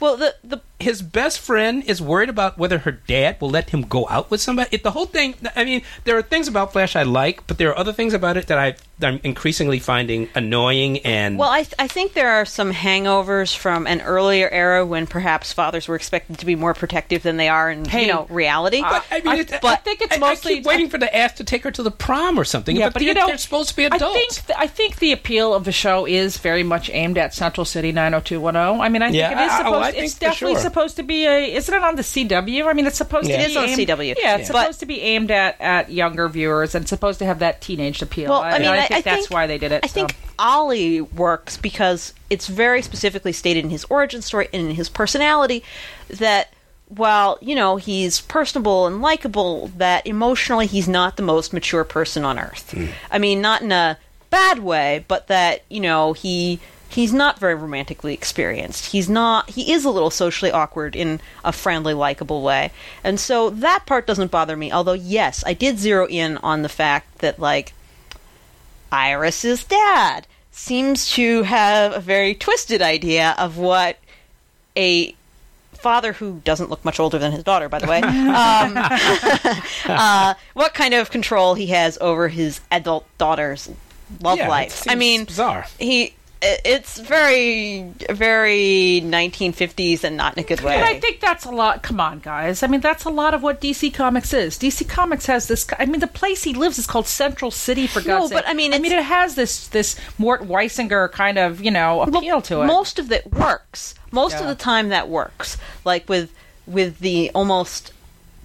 well, the the his best friend is worried about whether her dad will let him go out with somebody. It, the whole thing. I mean, there are things about Flash I like, but there are other things about it that I, I'm increasingly finding annoying and. Well, I, th- I think there are some hangovers from an earlier era when perhaps fathers were expected to be more protective than they are in Hey, you know reality. But I mean, I- but I think it's I, mostly- I keep waiting for the ass to take her to the prom or something. Yeah, but, but they're, you know, they're supposed to be adults. I think th- I think the appeal of the show is very much aimed at Central City 90210. I mean, I Yeah, think it is I- oh, supposed. oh, it's definitely sure. supposed to be a. Isn't it on the CW? I mean, it's supposed Yeah. to It be is on aimed- CW. Yeah, it's Yeah. supposed to be aimed at at younger viewers and supposed to have that teenage appeal. well, I mean, I, think I that's think, why they did it. I so. think Ollie works because it's very specifically stated in his origin story and in his personality that while you know he's personable and likable, that emotionally he's not the most mature person on earth. Hmm. I mean, not in a bad way, but that you know he he's not very romantically experienced. He's not. He is a little socially awkward in a friendly, likable way, and so that part doesn't bother me. Although, yes, I did zero in on the fact that like Iris's dad seems to have a very twisted idea of what a father who doesn't look much older than his daughter, by the way, um, uh, what kind of control he has over his adult daughter's love Yeah, it life. I mean, bizarre. he it's very, very 1950s and not in a good way. And I think that's a lot. Come on, guys. I mean, that's a lot of what DC Comics is. DC Comics has this. I mean, the place he lives is called Central City. For No, God's sake. but I mean, I mean, it has this this Mort Weisinger kind of you know appeal to it. Most of it works. Most of the time, that works. Like with with the almost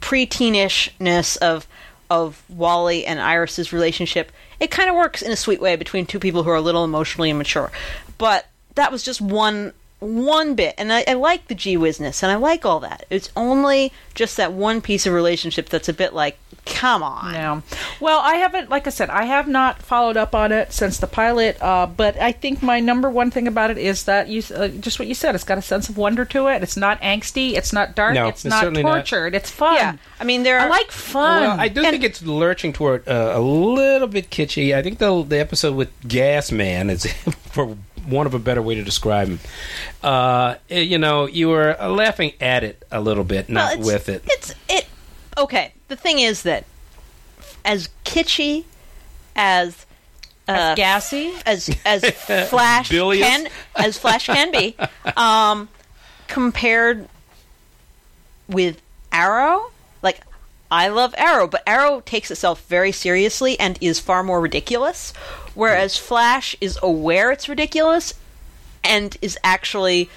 pre-teenishness of of Wally and Iris's relationship, it kind of works in a sweet way between two people who are a little emotionally immature. But that was just one one bit, and I, I like the gee whizness, and I like all that. It's only just that one piece of relationship that's a bit like, come on. No. Well, I haven't, like I said, I have not followed up on it since the pilot. Uh, but I think my number one thing about it is that you, uh, just what you said, it's got a sense of wonder to it. It's not angsty. It's not dark. No, it's, it's not certainly not. tortured. It's fun. Yeah, I mean there. are, I like fun. Well, I do And- think it's lurching toward uh, a little bit kitschy. I think the the episode with Gas Man is, for want of a better way to describe him, uh, eh, you know, you were uh, laughing at it a little bit, not Well, with it. It's it. Okay, the thing is that as kitschy as uh, gassy. as as Flash can as Flash can be, um, compared with Arrow, like. I love Arrow, but Arrow takes itself very seriously and is far more ridiculous, whereas Flash is aware it's ridiculous and is actually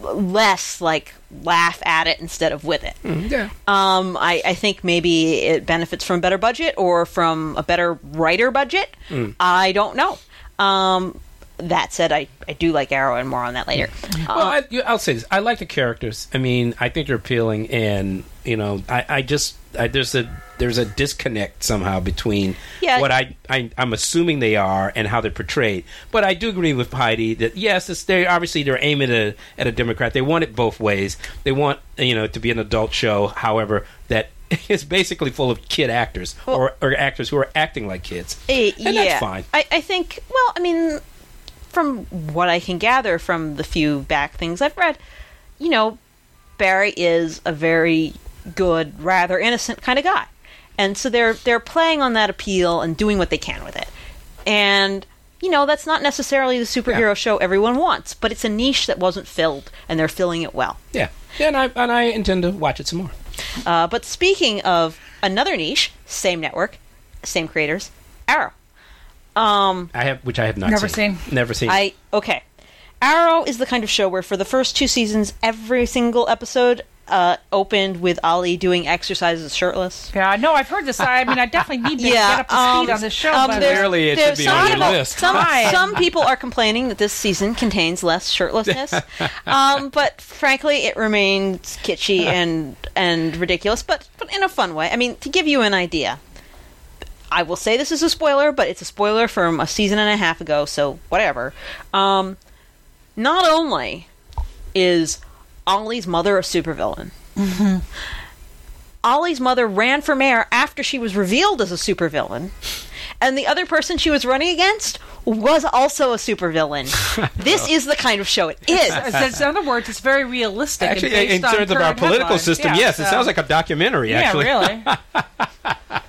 less like laugh at it instead of with it. yeah. Um, I, I think maybe it benefits from a better budget or from a better writer budget. I don't know. Um, that said, I, I do like Arrow, and more on that later. Well, I, I'll say this: I like the characters. I mean, I think they're appealing, and you know, I, I just I, there's a there's a disconnect somehow between Yeah. what I, I I'm assuming they are and how they're portrayed. But I do agree with Heidi that yes, it's, they obviously they're aiming at a, at a Democrat. They want it both ways. They want you know to be an adult show. However, that is basically full of kid actors or, or actors who are acting like kids, Eh, and yeah, that's fine. I, I think. Well, I mean, from what I can gather from the few back things I've read, you know, Barry is a very good, rather innocent kind of guy, and so they're they're playing on that appeal and doing what they can with it, and. You know, that's not necessarily the superhero Yeah. show everyone wants, but it's a niche that wasn't filled, and they're filling it well. Yeah, yeah, and I and I intend to watch it some more. Uh, but speaking of another niche, same network, same creators, Arrow. Um, I have, which I have not Never seen. seen. Never seen. I okay. Arrow is the kind of show where for the first two seasons, every single episode uh, opened with Ollie doing exercises shirtless. Yeah, no, I've heard this. I mean, I definitely need to Yeah, get up to speed um, on this show. um, Clearly, it there- should be some on your people- list. Some, some people are complaining that this season contains less shirtlessness, um, but frankly, it remains kitschy and and ridiculous, but but in a fun way. I mean, to give you an idea, I will say this is a spoiler, but it's a spoiler from a season and a half ago, so whatever. Um, not only is Ollie's mother a supervillain. Mm-hmm. Ollie's mother ran for mayor after she was revealed as a supervillain, and the other person she was running against was also a supervillain. this is the kind of show it is. in other words, it's very realistic. Actually, and in based on terms of our political headlines. system, Yeah, yes, it sounds like a documentary. Yeah, Actually, really.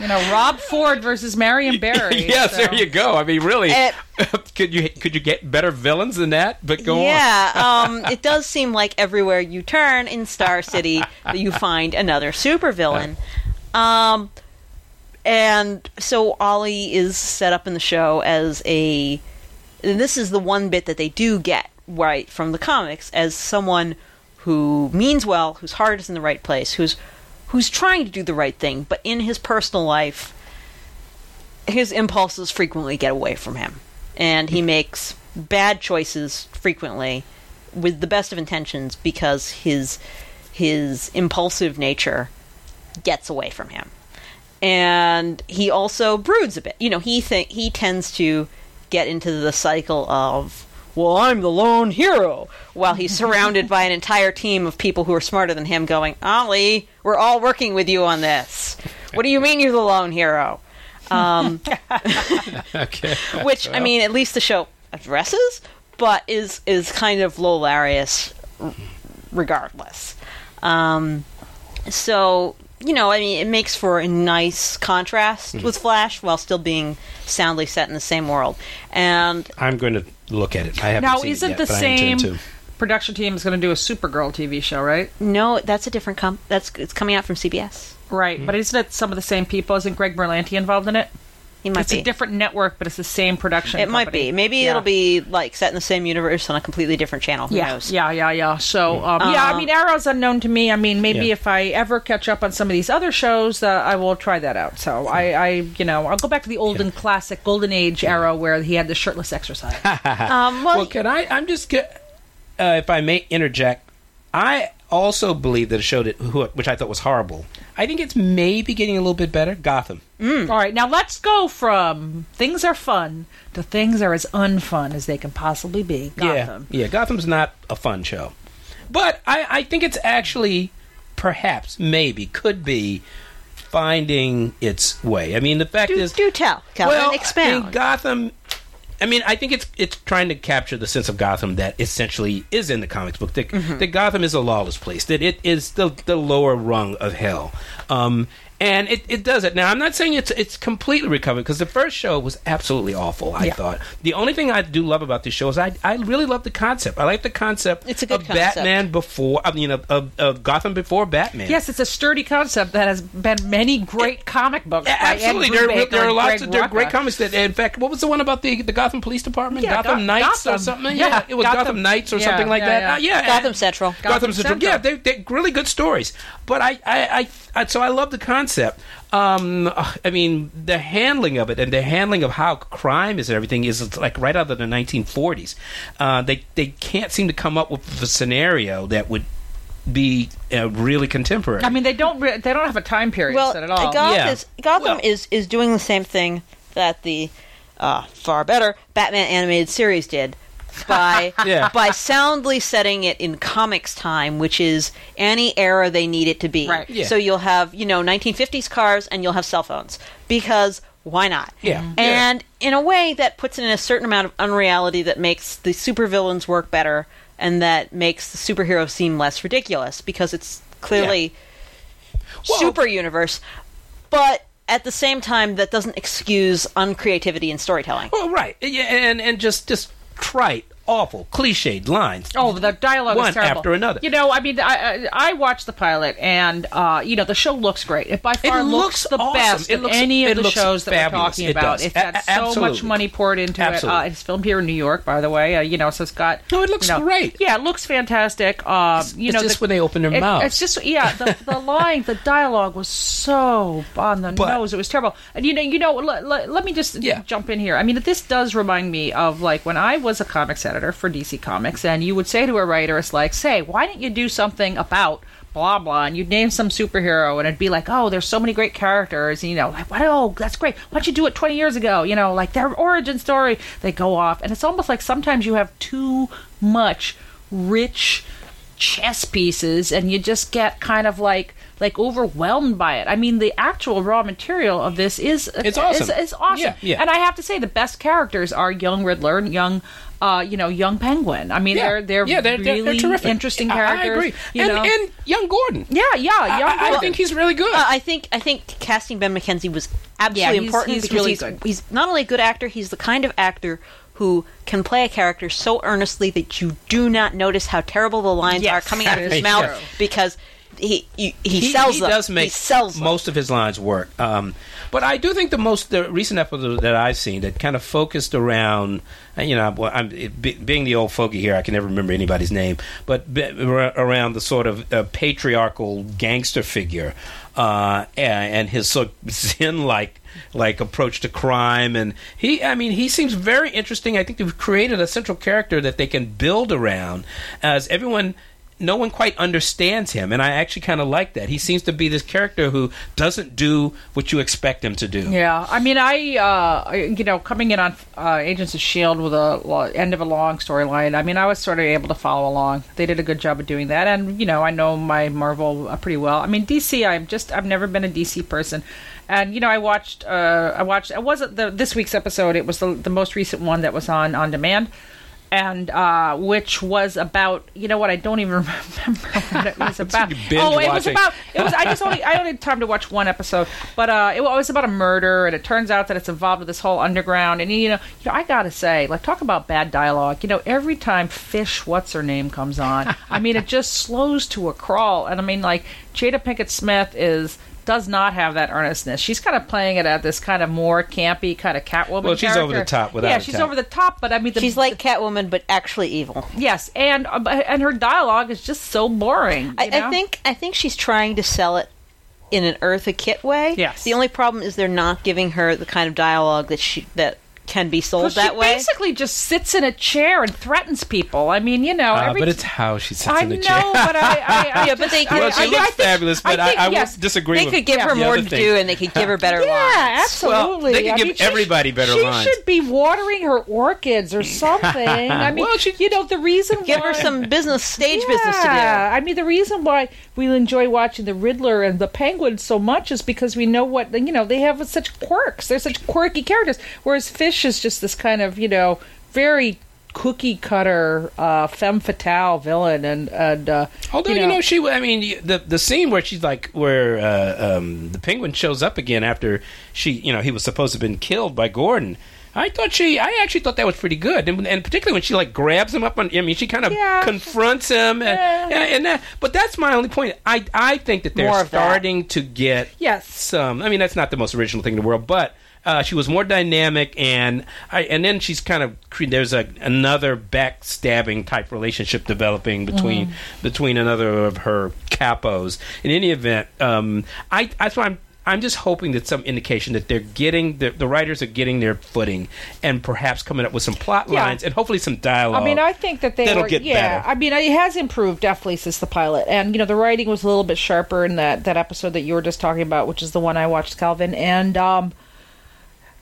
you know, Rob Ford versus Marion Barry. yes, so- there you go. I mean, really, Eh. could you could you get better villains than that? But go on. yeah, um, it does seem like everywhere you turn in Star City, you find another supervillain. Um, and so Ollie is set up in the show as a. And this is the one bit that they do get right from the comics as someone who means well, whose heart is in the right place, who's who's trying to do the right thing, but in his personal life, his impulses frequently get away from him, and he makes bad choices frequently with the best of intentions because his his impulsive nature gets away from him. And he also broods a bit. You know he think he tends to get into the cycle of well i'm the lone hero while he's surrounded by an entire team of people who are smarter than him going ollie we're all working with you on this what do you mean you're the lone hero um, Okay. which I mean, at least the show addresses, but is is kind of hilarious, r- regardless. Um, so you know, I mean, it makes for a nice contrast Mm-hmm. with Flash while still being soundly set in the same world. And I'm going to look at it. I haven't Now, seen isn't it yet, the but I same intend to. production team is going to do a Supergirl TV show, right? no, that's a different com. That's it's coming out from CBS. Right, but isn't it some of the same people? Isn't Greg Berlanti involved in it? He might it's be. a different network, but it's the same production. it might be. Maybe Yeah. it'll be like set in the same universe on a completely different channel. Who Yeah, knows? yeah, yeah, yeah. So, um, yeah, I Uh, mean, Arrow's unknown to me. I mean, maybe Yeah. if I ever catch up on some of these other shows, uh, I will try that out. So, I, I, you know, I'll go back to the olden classic Golden Age Arrow where he had the shirtless exercise. Um, well, Well, can I? I'm just. ge- Uh, if I may interject, I also believe that a show that who- which I thought was horrible. I think it's maybe getting a little bit better. Gotham. Mm. All right, now let's go from things are fun to things are as unfun as they can possibly be. Gotham. Yeah, yeah. Gotham's not a fun show, but I, I think it's actually, perhaps, maybe, could be finding its way. I mean, the fact do, is, do tell, Calvin. well, expound. I mean, Gotham. I mean, I think it's it's trying to capture the sense of Gotham that essentially is in the comics book. That, Mm-hmm. that Gotham is a lawless place. That it is the the lower rung of hell. Um, and it, it does it. Now, I'm not saying it's it's completely recovered because the first show was absolutely awful. I Yeah. thought the only thing I do love about this show is I I really love the concept. I like the concept It's a good of concept. Batman before. I mean, of, of, of Gotham before Batman. Yes, it's a sturdy concept that has been many great comic books. Yeah, by absolutely. Ed There, Brubaker there are lots Greg of there are great comics that, in fact, what was the one about the the Gotham Police Department? Yeah, Gotham Go- Knights or something? Yeah, it was Gotham- Gotham, Knights or yeah, something like yeah, that. yeah. Uh, yeah, Gotham Central. Gotham, Gotham Central. Central. Yeah, they're, they're really good stories. But I, I, I, I so I love the concept. Um, uh, I mean, the handling of it and the handling of how crime is and everything is like right out of the 1940s. Uh, they they can't seem to come up with a scenario that would be uh, really contemporary. I mean, they don't re- they don't have a time period well, set at all. Goth Yeah. is, Gotham Well- is is doing the same thing that the uh, far better Batman animated series did by Yeah. by soundly setting it in comics time, which is any era they need it to be. Right. Yeah. So you'll have you know 1950s cars and you'll have cell phones because why not? Yeah. Mhm. And in a way that puts in a certain amount of unreality that makes the supervillains work better and that makes the superheroes seem less ridiculous because it's clearly Well- super universe, but at the same time that doesn't excuse uncreativity in storytelling. Well, right, yeah, and and just just trite, awful, cliched lines. Oh, the dialogue One is terrible. after another. You know, I mean, I, I I watched the pilot, and uh, you know, the show looks great. It by far looks the awesome. best It of looks- any of the looks shows that fabulous. we're talking It about. does. It's got A- so much money poured into Absolutely. it. Uh, it's filmed here in New York, by the way. Uh, you know, so it's got. No, it looks you know- great. Yeah, it looks fantastic. Um, you it's know, just the- when they open their it- mouths. It's just yeah, the, the line, the dialogue was so on the But- nose. It was terrible. And you know, you know, let, let, let me just Yeah. jump in here. I mean, this does remind me of like when I was a comics editor for DC Comics, and you would say to a writer, "It's like, say, why don't you do something about?" Blah blah, and you'd name some superhero, and it'd be like, "Oh, there's so many great characters," and, you know, like, "What? Oh, that's great. Why don't you do it 20 years ago?" You know, like their origin story. They go off, and it's almost like sometimes you have too much rich chess pieces and you just get kind of like like overwhelmed by it. I mean, the actual raw material of this is It's awesome. Is, is awesome. Yeah, yeah. And I have to say, the best characters are young Riddler, and young, uh, you know, young Penguin. I mean, yeah, they're they're yeah, they're, they're- really they're terrific. interesting characters. I, agree. You and, know, and young Gordon. yeah, yeah, I, young. I- I Gordon. think he's really good. Uh, I think I think casting Ben McKenzie was absolutely Yeah, he's- important he's because really he's, good. he's not only a good actor, he's the kind of actor who can play a character so earnestly that you do not notice how terrible the lines Yes, are coming out of his mouth true. because he he, he, sells he them. does make he sells them. most of his lines work. Um, but I do think the most the recent episode that I've seen that kind of focused around, uh, you know, I'm it, being the old fogey here, I can never remember anybody's name, but around the sort of uh, patriarchal gangster figure uh, and, his sort of zen-like like approach to crime. And he i mean he seems very interesting. I think they've created a central character that they can build around as everyone no one quite understands him, and I actually kind of like that. He seems to be this character who doesn't do what you expect him to do. Yeah, I mean, I, uh, you know, coming in on uh, Agents of Shield with a end of a long storyline. I mean, I was sort of able to follow along. They did a good job of doing that, and you know, I know my Marvel uh, pretty well. I mean, DC, I'm just, I've never been a DC person, and you know, I watched, uh, I watched. It wasn't the this week's episode. It was the the most recent one that was on on demand. And uh, which was about you know what I don't even remember what it was about. oh, it was about it was I just only I only had time to watch one episode, but uh, it was about a murder, and it turns out that it's involved with this whole underground. And you know, you know, I gotta say, like talk about bad dialogue. You know, every time Fish, what's her name, comes on, I mean, it just slows to a crawl. And I mean, like Jada Pinkett Smith is. Does not have that earnestness. She's kind of playing it at this kind of more campy kind of Catwoman. Well, she's over the character. top without Yeah, she's doubt. over the top. But I mean, the, She's like Catwoman, but actually evil. Yes, and uh, and her dialogue is just so boring. you I, I think I think she's trying to sell it in an Eartha Kitt way. Yes. The only problem is they're not giving her the kind of dialogue that she that can be sold 'Cause that she way. basically just sits in a chair and threatens people. I mean, you know, Uh, every but it's how she sits I in the know, chair. but I, I, I Yeah, but they just- could- I- well, she I- looks I think- fabulous, but I, think, I, will yes, disagree they with could give her the more other to thing. do, and they could give her better Yeah, lines. absolutely. they could I give mean, she everybody should- better she lines. should be watering her orchids or something. I mean, Well, she- you know, the reason Give why, her some business, stage business to do. Yeah, I mean, the reason why we enjoy watching the Riddler and the Penguin so much is because we know what you know. They have such quirks. They're such quirky characters. Whereas Fish is just this kind of you know very cookie cutter uh, femme fatale villain, and and uh, Although you know, she, I mean, the the scene where she's like, where uh, um, the penguin shows up again after she, you know, he was supposed to have been killed by Gordon. I thought she, I actually thought that was pretty good, and, and particularly when she like grabs him up on, I mean, she kind of Yeah. confronts him, and, Yeah. and, and that, but that's my only point. I I think that they're of that. starting to get Yes. some. I mean, that's not the most original thing in the world, but. Uh, she was more dynamic, and I, and then she's kind of there's a another backstabbing type relationship developing between Mm. between another of her capos. In any event, um, I that's why I'm I'm just hoping that some indication that they're getting the, the writers are getting their footing and perhaps coming up with some plot Yeah. lines and hopefully some dialogue. I mean, I think that they that'll were. get yeah, better. I mean, it has improved definitely since the pilot, and you know, the writing was a little bit sharper in that that episode that you were just talking about, which is the one I watched, Calvin, and um.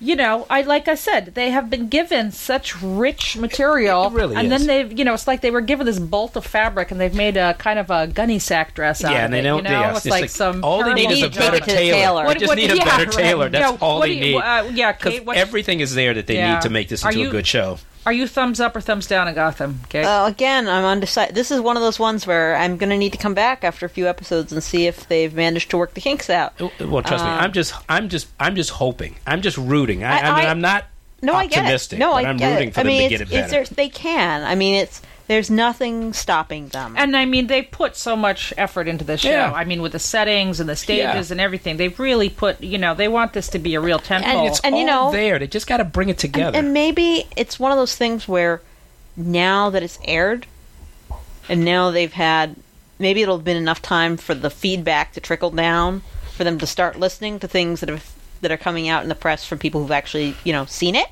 You know, I like I said, they have been given such rich material, It really and is. then they've, you know, it's like they were given this bolt of fabric, and they've made a kind of a gunny sack dress out yeah, of and they it. don't. you know, yeah, it's it's like, like some. all they need is a better tailor. tailor. What- just what- need a yeah, better right. tailor. That's No, all they you- need. uh, yeah, because Kate, what- everything is there that they Yeah. need to make this into you- a good show. Are you thumbs up or thumbs down in Gotham? Okay. Uh, again, I'm undecided. This is one of those ones where I'm going to need to come back after a few episodes and see if they've managed to work the kinks out. Well, trust me, Um, I'm just, I'm just, I'm just hoping. I'm just rooting. I, I, I- mean, I- I'm not No, I get it. No, but I I'm get rooting it. for I them mean, to it's, get it it's better. there's- they can. I mean, it's there's nothing stopping them. And I mean, they put so much effort into this show. Yeah. I mean, with the settings and the stages Yeah. and everything, they've really put. You know, they want this to be a real tentpole. And it's and, you know- there. They just got to bring it together. And maybe it's one of those things where now that it's aired, and now they've had, maybe it'll have been enough time for the feedback to trickle down, for them to start listening to things that have that are coming out in the press from people who've actually you know seen it,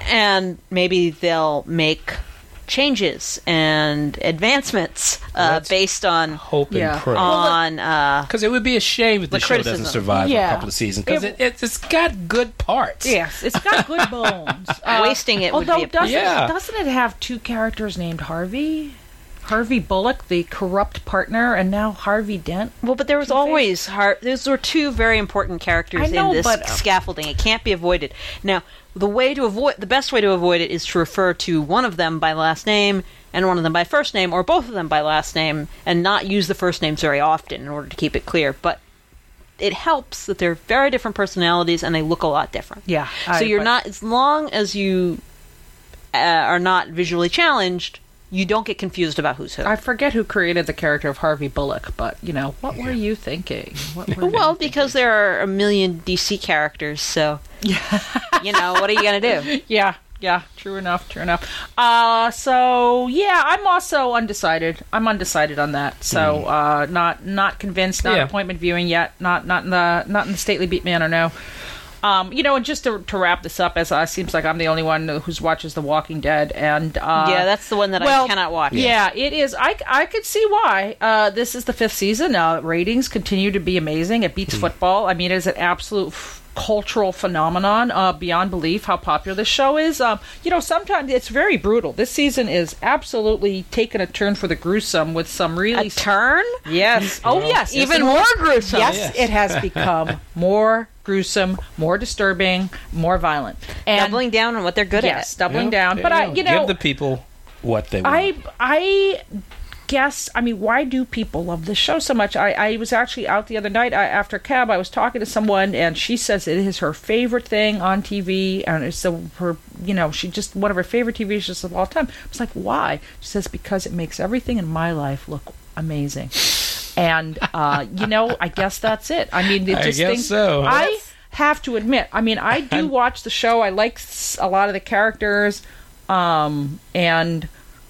and maybe they'll make changes and advancements uh, based on Hope and Yeah. pray. on uh, Because it would be a shame if the, The show doesn't survive Yeah. a couple of seasons. Because It- it, it's, it's got good parts. yes, it's got good bones. Uh, Wasting it would although be a- doesn't Yeah. doesn't it have two characters named Harvey? Harvey Bullock, the corrupt partner, and now Harvey Dent. Well, but there was always hard. Those were two very important characters know, in this but, uh, scaffolding. It can't be avoided. Now, the way to avoid the best way to avoid it is to refer to one of them by last name and one of them by first name, or both of them by last name, and not use the first names very often in order to keep it clear. But it helps that they're very different personalities and they look a lot different. Yeah, so you're not as long as you uh, are not visually challenged, you don't get confused about who's who. I forget who created the character of Harvey Bullock, but you know, what were you thinking? What were Well, you because there are a million DC characters, so yeah. you know what are you gonna do? Yeah, yeah, true enough, true enough. Uh so yeah, I'm also undecided. I'm undecided on that. So uh not not convinced, not Yeah. appointment viewing yet, not not in the not in the stately beat manor no. Um, you know, and just to, to wrap this up, as uh, seems like I'm the only one who watches The Walking Dead, and uh, yeah, that's the one that well, I cannot watch. Yeah, it is. I, I could see why. Uh, this is the fifth season. Uh, ratings continue to be amazing. It beats football. I mean, it is an absolute f- cultural phenomenon uh, beyond belief how popular this show is. Um, you know, sometimes it's very brutal. This season is absolutely taken a turn for the gruesome with some really a turn. Yes. Oh, yes. Even more gruesome. Yes, Yes. it has become more gruesome, more disturbing, more violent, and Doubling down on what they're good yes, at. doubling Yeah, down. But you I, you know, give the people what they. Want. I want. I guess I mean why do people love this show so much? I, I was actually out the other night I, after cab. I was talking to someone and she says it is her favorite thing on TV and it's the her you know she just one of her favorite TV shows of all time. I was like why? She says because it makes everything in my life look amazing. And uh, you know I guess that's it. I mean it I guess things- so. I have to admit I mean I do watch the show. I like a lot of the characters um and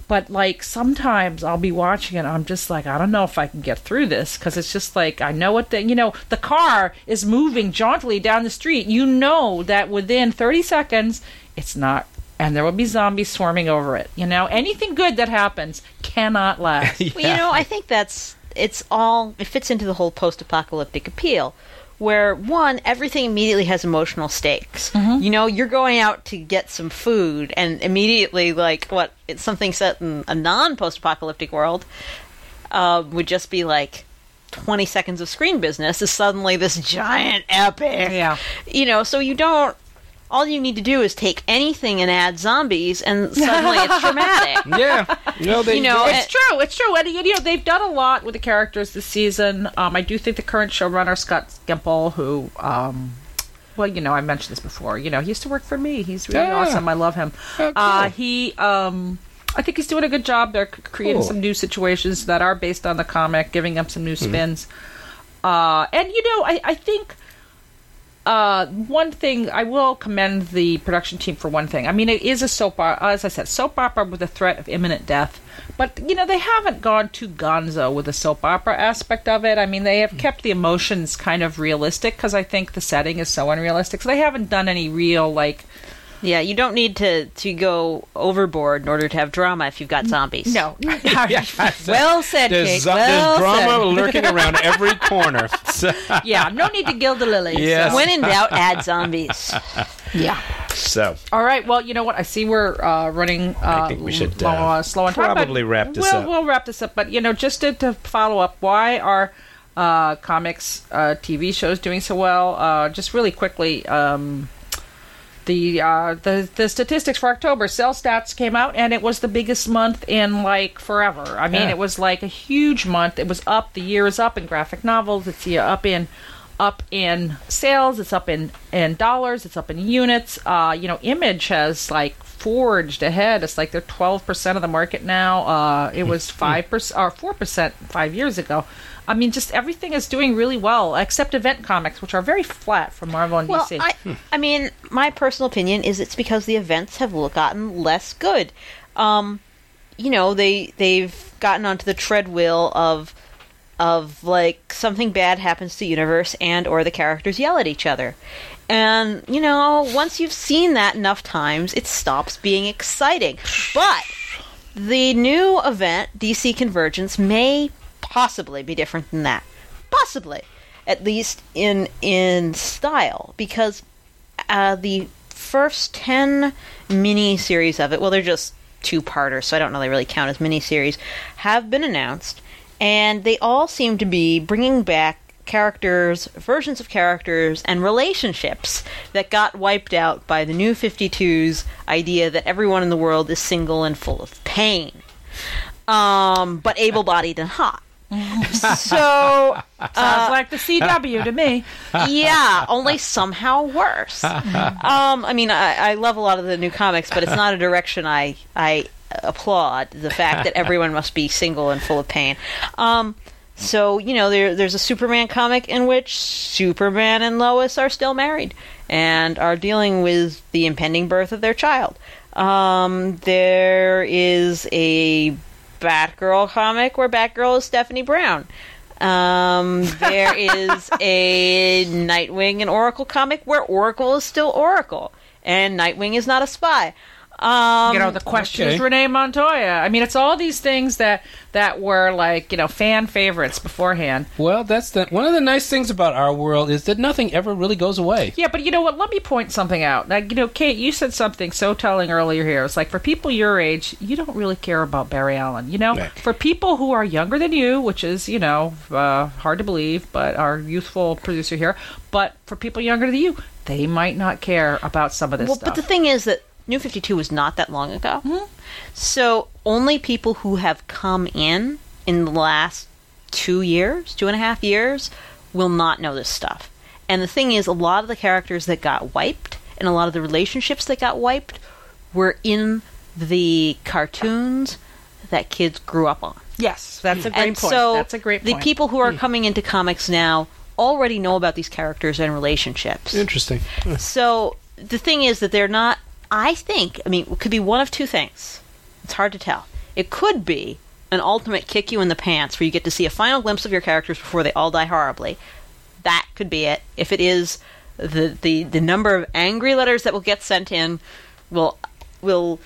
but like sometimes I'll be watching it. I'm just like, I don't know if I can get through this because it's just like I know what the you know the car is moving jauntily down the street. You know that within 30 seconds it's not, and there will be zombies swarming over it. You know anything good that happens cannot last. Well, you know, I think that's it's all it fits into the whole post-apocalyptic appeal, where one everything immediately has emotional stakes. You know, you're going out to get some food, and immediately, like what it's something set in a non-post-apocalyptic world, uh, would just be like. 20 seconds of screen business is suddenly this giant epic. Yeah. You know, so you don't. All you need to do is take anything and add zombies, and suddenly it's dramatic. yeah, no, they. You know, do. It's true. It's true. And you know they've done a lot with the characters this season. Um, I do think the current showrunner Scott Gimple, who, um, well, you know, I mentioned this before. You know, he used to work for me. He's really Yeah. awesome. I love him. Oh, cool. uh, he, um, I think he's doing a good job. They're creating Cool. some new situations that are based on the comic, giving them some new Hmm. spins. Uh, and you know, I, I think uh, one thing I will commend the production team for one thing. I mean, it is a soap opera, as I said, soap opera with a threat of imminent death. But you know, they haven't gone too gonzo with the soap opera aspect of it. I mean, they have kept the emotions kind of realistic because I think the setting is so unrealistic. So they haven't done any real like. Yeah, you don't need to, to go overboard in order to have drama if you've got zombies. No, Yes. well said, There's, Kate. zo- well there's drama said. lurking around every corner. So, Yeah, no need to gild the lilies. Yes. When in doubt, add zombies. Yeah. so All right. Well, you know what? I see we're uh, running. Uh, think we should, low, uh, slow on time, but probably wrap this we'll, up. We'll wrap this up. But you know, just to, to follow up, why are uh, comics uh, TV shows doing so well? Uh, just really quickly. Um, the, uh, the the statistics for October sales stats came out and it was the biggest month in like forever. I mean, Yeah. it was like a huge month. It was up. The year is up in graphic novels. It's uh, up in up in sales. It's up in in dollars. It's up in units. Uh, you know, Image has like forged ahead. It's like they're twelve percent of the market now. Uh, it was five percent or four percent five years ago. I mean, just everything is doing really well, except event comics, which are very flat for Marvel and Well, DC. I, I mean, my personal opinion is it's because the events have gotten less good. Um, you know, they they've gotten onto the treadwheel of of like something bad happens to the universe and or the characters yell at each other. And, you know, once you've seen that enough times, it stops being exciting. But the new event, DC Convergence, may possibly be different than that. Possibly, at least in in style, because uh, the first ten mini series of it, well, they're just two parters, so I don't know they really count as mini series, have been announced, and they all seem to be bringing back characters, versions of characters, and relationships that got wiped out by the new 52's idea that everyone in the world is single and full of pain, um, but able bodied and hot. so Sounds like the CW to me. yeah, only somehow worse. Um, I mean, I, I love a lot of the new comics, but it's not a direction I I applaud. The fact that everyone must be single and full of pain. Um, so you know, there there's a Superman comic in which Superman and Lois are still married and are dealing with the impending birth of their child. Um, there is a Batgirl comic where Batgirl is Stephanie Brown. Um, there is a Nightwing and Oracle comic where Oracle is still Oracle and Nightwing is not a spy. Um, you know the question is okay. Renee Montoya. I mean, it's all these things that that were like you know fan favorites beforehand. well, that's the one of the nice things about our world is that nothing ever really goes away. Yeah, but you know what? Let me point something out. Like you know, Kate, you said something so telling earlier here. It's like for people your age, you don't really care about Barry Allen. You know, Right. for people who are younger than you, which is you know uh, hard to believe, but our youthful producer here. But for people younger than you, they might not care about some of this well, stuff. but the thing is that New 52 was not that long ago. So only people who have come in in the last two years, two and a half years, will not know this stuff. And the thing is, a lot of the characters that got wiped and a lot of the relationships that got wiped were in the cartoons that kids grew up on. Yes, that's a great and point. so that's a great point. Hmm. the people who are coming into comics now already know about these characters and relationships. Interesting. So the thing is that they're not. I think. I mean, it could be one of two things. It's hard to tell. It could be an ultimate kick you in the pants, where you get to see a final glimpse of your characters before they all die horribly. That could be it. If it is, the the the number of angry letters that will get sent in will will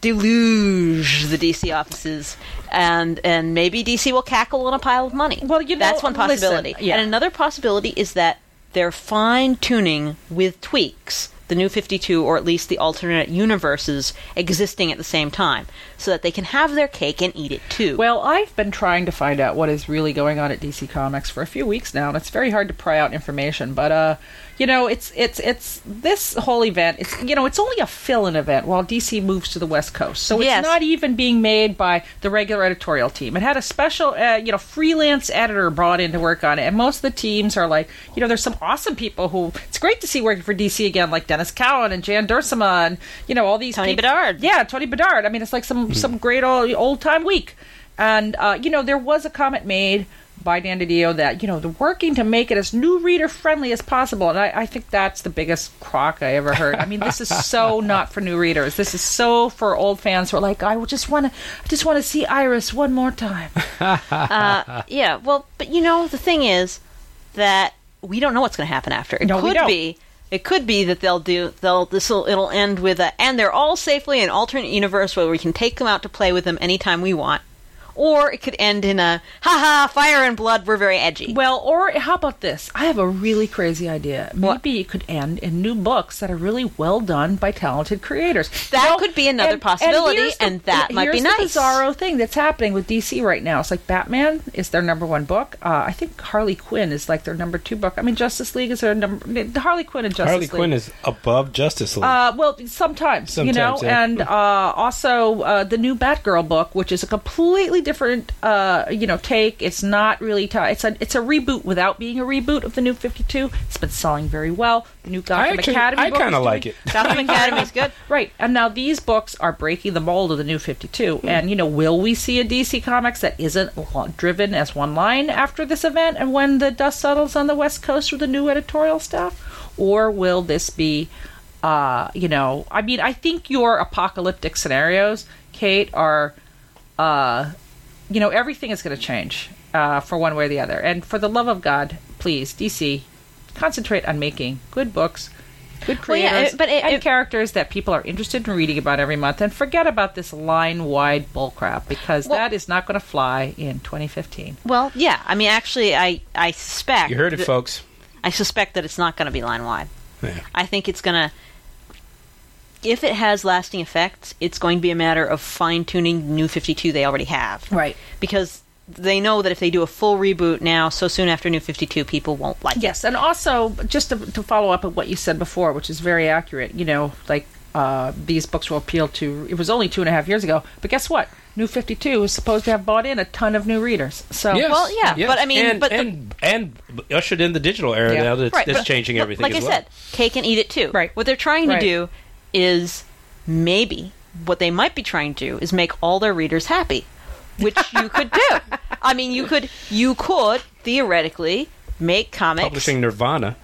deluge the DC offices, and and maybe DC will cackle on a pile of money. Well, you know, that's one listen, possibility. yeah. And another possibility is that they're fine tuning with tweaks the new 52 or at least the alternate universes existing at the same time so that they can have their cake and eat it too. Well, I've been trying to find out what is really going on at DC Comics for a few weeks now, and it's very hard to pry out information. But uh, you know, it's it's it's this whole event. It's you know, it's only a fill-in event while DC moves to the West Coast, so it's not even being made by the regular editorial team. It had a special, uh, you know, freelance editor brought in to work on it, and most of the teams are like, you know, there's some awesome people who it's great to see working for DC again, like Denys Cowan and Jan Duursema, and you know all these Tony peop- Bedard. Yeah, Tony Bedard. I mean, it's like some some great old old time week. And uh, you know, there was a comment made by Dan DiDio that you know they're working to make it as new reader friendly as possible, and I, I think that's the biggest crock I ever heard. I mean, this is so not for new readers. This is so for old fans who are like, I just want to, I just want to see Iris one more time. Uh, yeah, well, but you know, the thing is that we don't know what's going to happen after. It No, we could don't. be it could be that they'll do they'll this will it'll end with a and they're all safely in an alternate universe where we can take them out to play with them anytime we want. Or it could end in a haha fire and blood we're very edgy. Well, or how about this? I have a really crazy idea. What? Maybe it could end in new books that are really well done by talented creators. That could be another possibility, here's and that might be here's nice. The bizarro thing that's happening with DC right now. It's like Batman is their number one book. Uh, I think Harley Quinn is like their number two book. I mean, Justice League is their number. the Harley Quinn and Justice Harley League. Quinn is above Justice League. Uh, well, sometimes, you know, yeah. and uh, also uh, the new Batgirl book, which is a completely different, uh, you know, take. It's not really. T- it's a it's a reboot without being a reboot of the new Fifty Two. It's been selling very well. The new Gotham actually- Academy. I kinda like it. Gotham Academy's good. Right, and now these books are breaking the mold of the new 52. And, you know, will we see a DC Comics that isn't lo- driven as one line after this event and when the dust settles on the West Coast with the new editorial staff? Or will this be, uh, you know, I mean, I think your apocalyptic scenarios, Kate, are, uh, you know, everything is going to change uh, for one way or the other. And for the love of God, please, DC, concentrate on making good books. Good Well, yeah, creators, it- but it- and it- characters that people are interested in reading about every month, and forget about this line-wide bullcrap because Well- that is not going to fly in 2015. Well, yeah. I mean, actually, I I suspect you heard it, that- folks. I suspect that it's not going to be line wide. Yeah. I think it's going to. If it has lasting effects, it's going to be a matter of fine tuning New 52 they already have. Right. Because they know that if they do a full reboot now, so soon after New 52, people won't like it. Yes, and also just to, to follow up on what you said before, which is very accurate. You know, like uh, these books will appeal to. It was only two and a half years ago, but guess what? New Fifty Two is supposed to have bought in a ton of new readers. So Yes, Well, yeah, yes. but I mean, and, but the- and and ushered in the digital era Yeah. now that's, Right, that's but- changing but everything. Like as I well. said, cake and eat it too. Right. What they're trying Right. to do is maybe what they might be trying to do is make all their readers happy, which you could do. I mean, you could you could theoretically make comics, publishing Nirvana.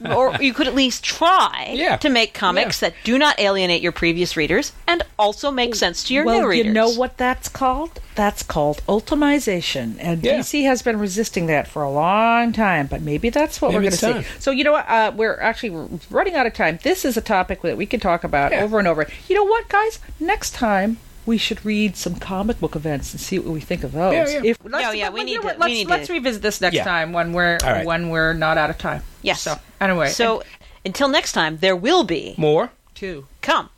or you could at least try Yeah. to make comics that do not alienate your previous readers and also make sense to your well, new readers. you know what that's called? That's called ultimization, and Yeah. DC has been resisting that for a long time. But maybe that's what Maybe we're going to see. So you know what? Uh, we're actually running out of time. This is a topic that we can talk about Yeah. over and over. You know what, guys? Next time. We should read some comic book events and see what we think of those. Yeah, yeah. If, Yeah, yeah, we need know to- what, we Let's, need let's to- revisit this next Yeah. time when we're All right. when we're not out of time. Yes. So anyway, So until next time, there will be More. two. come.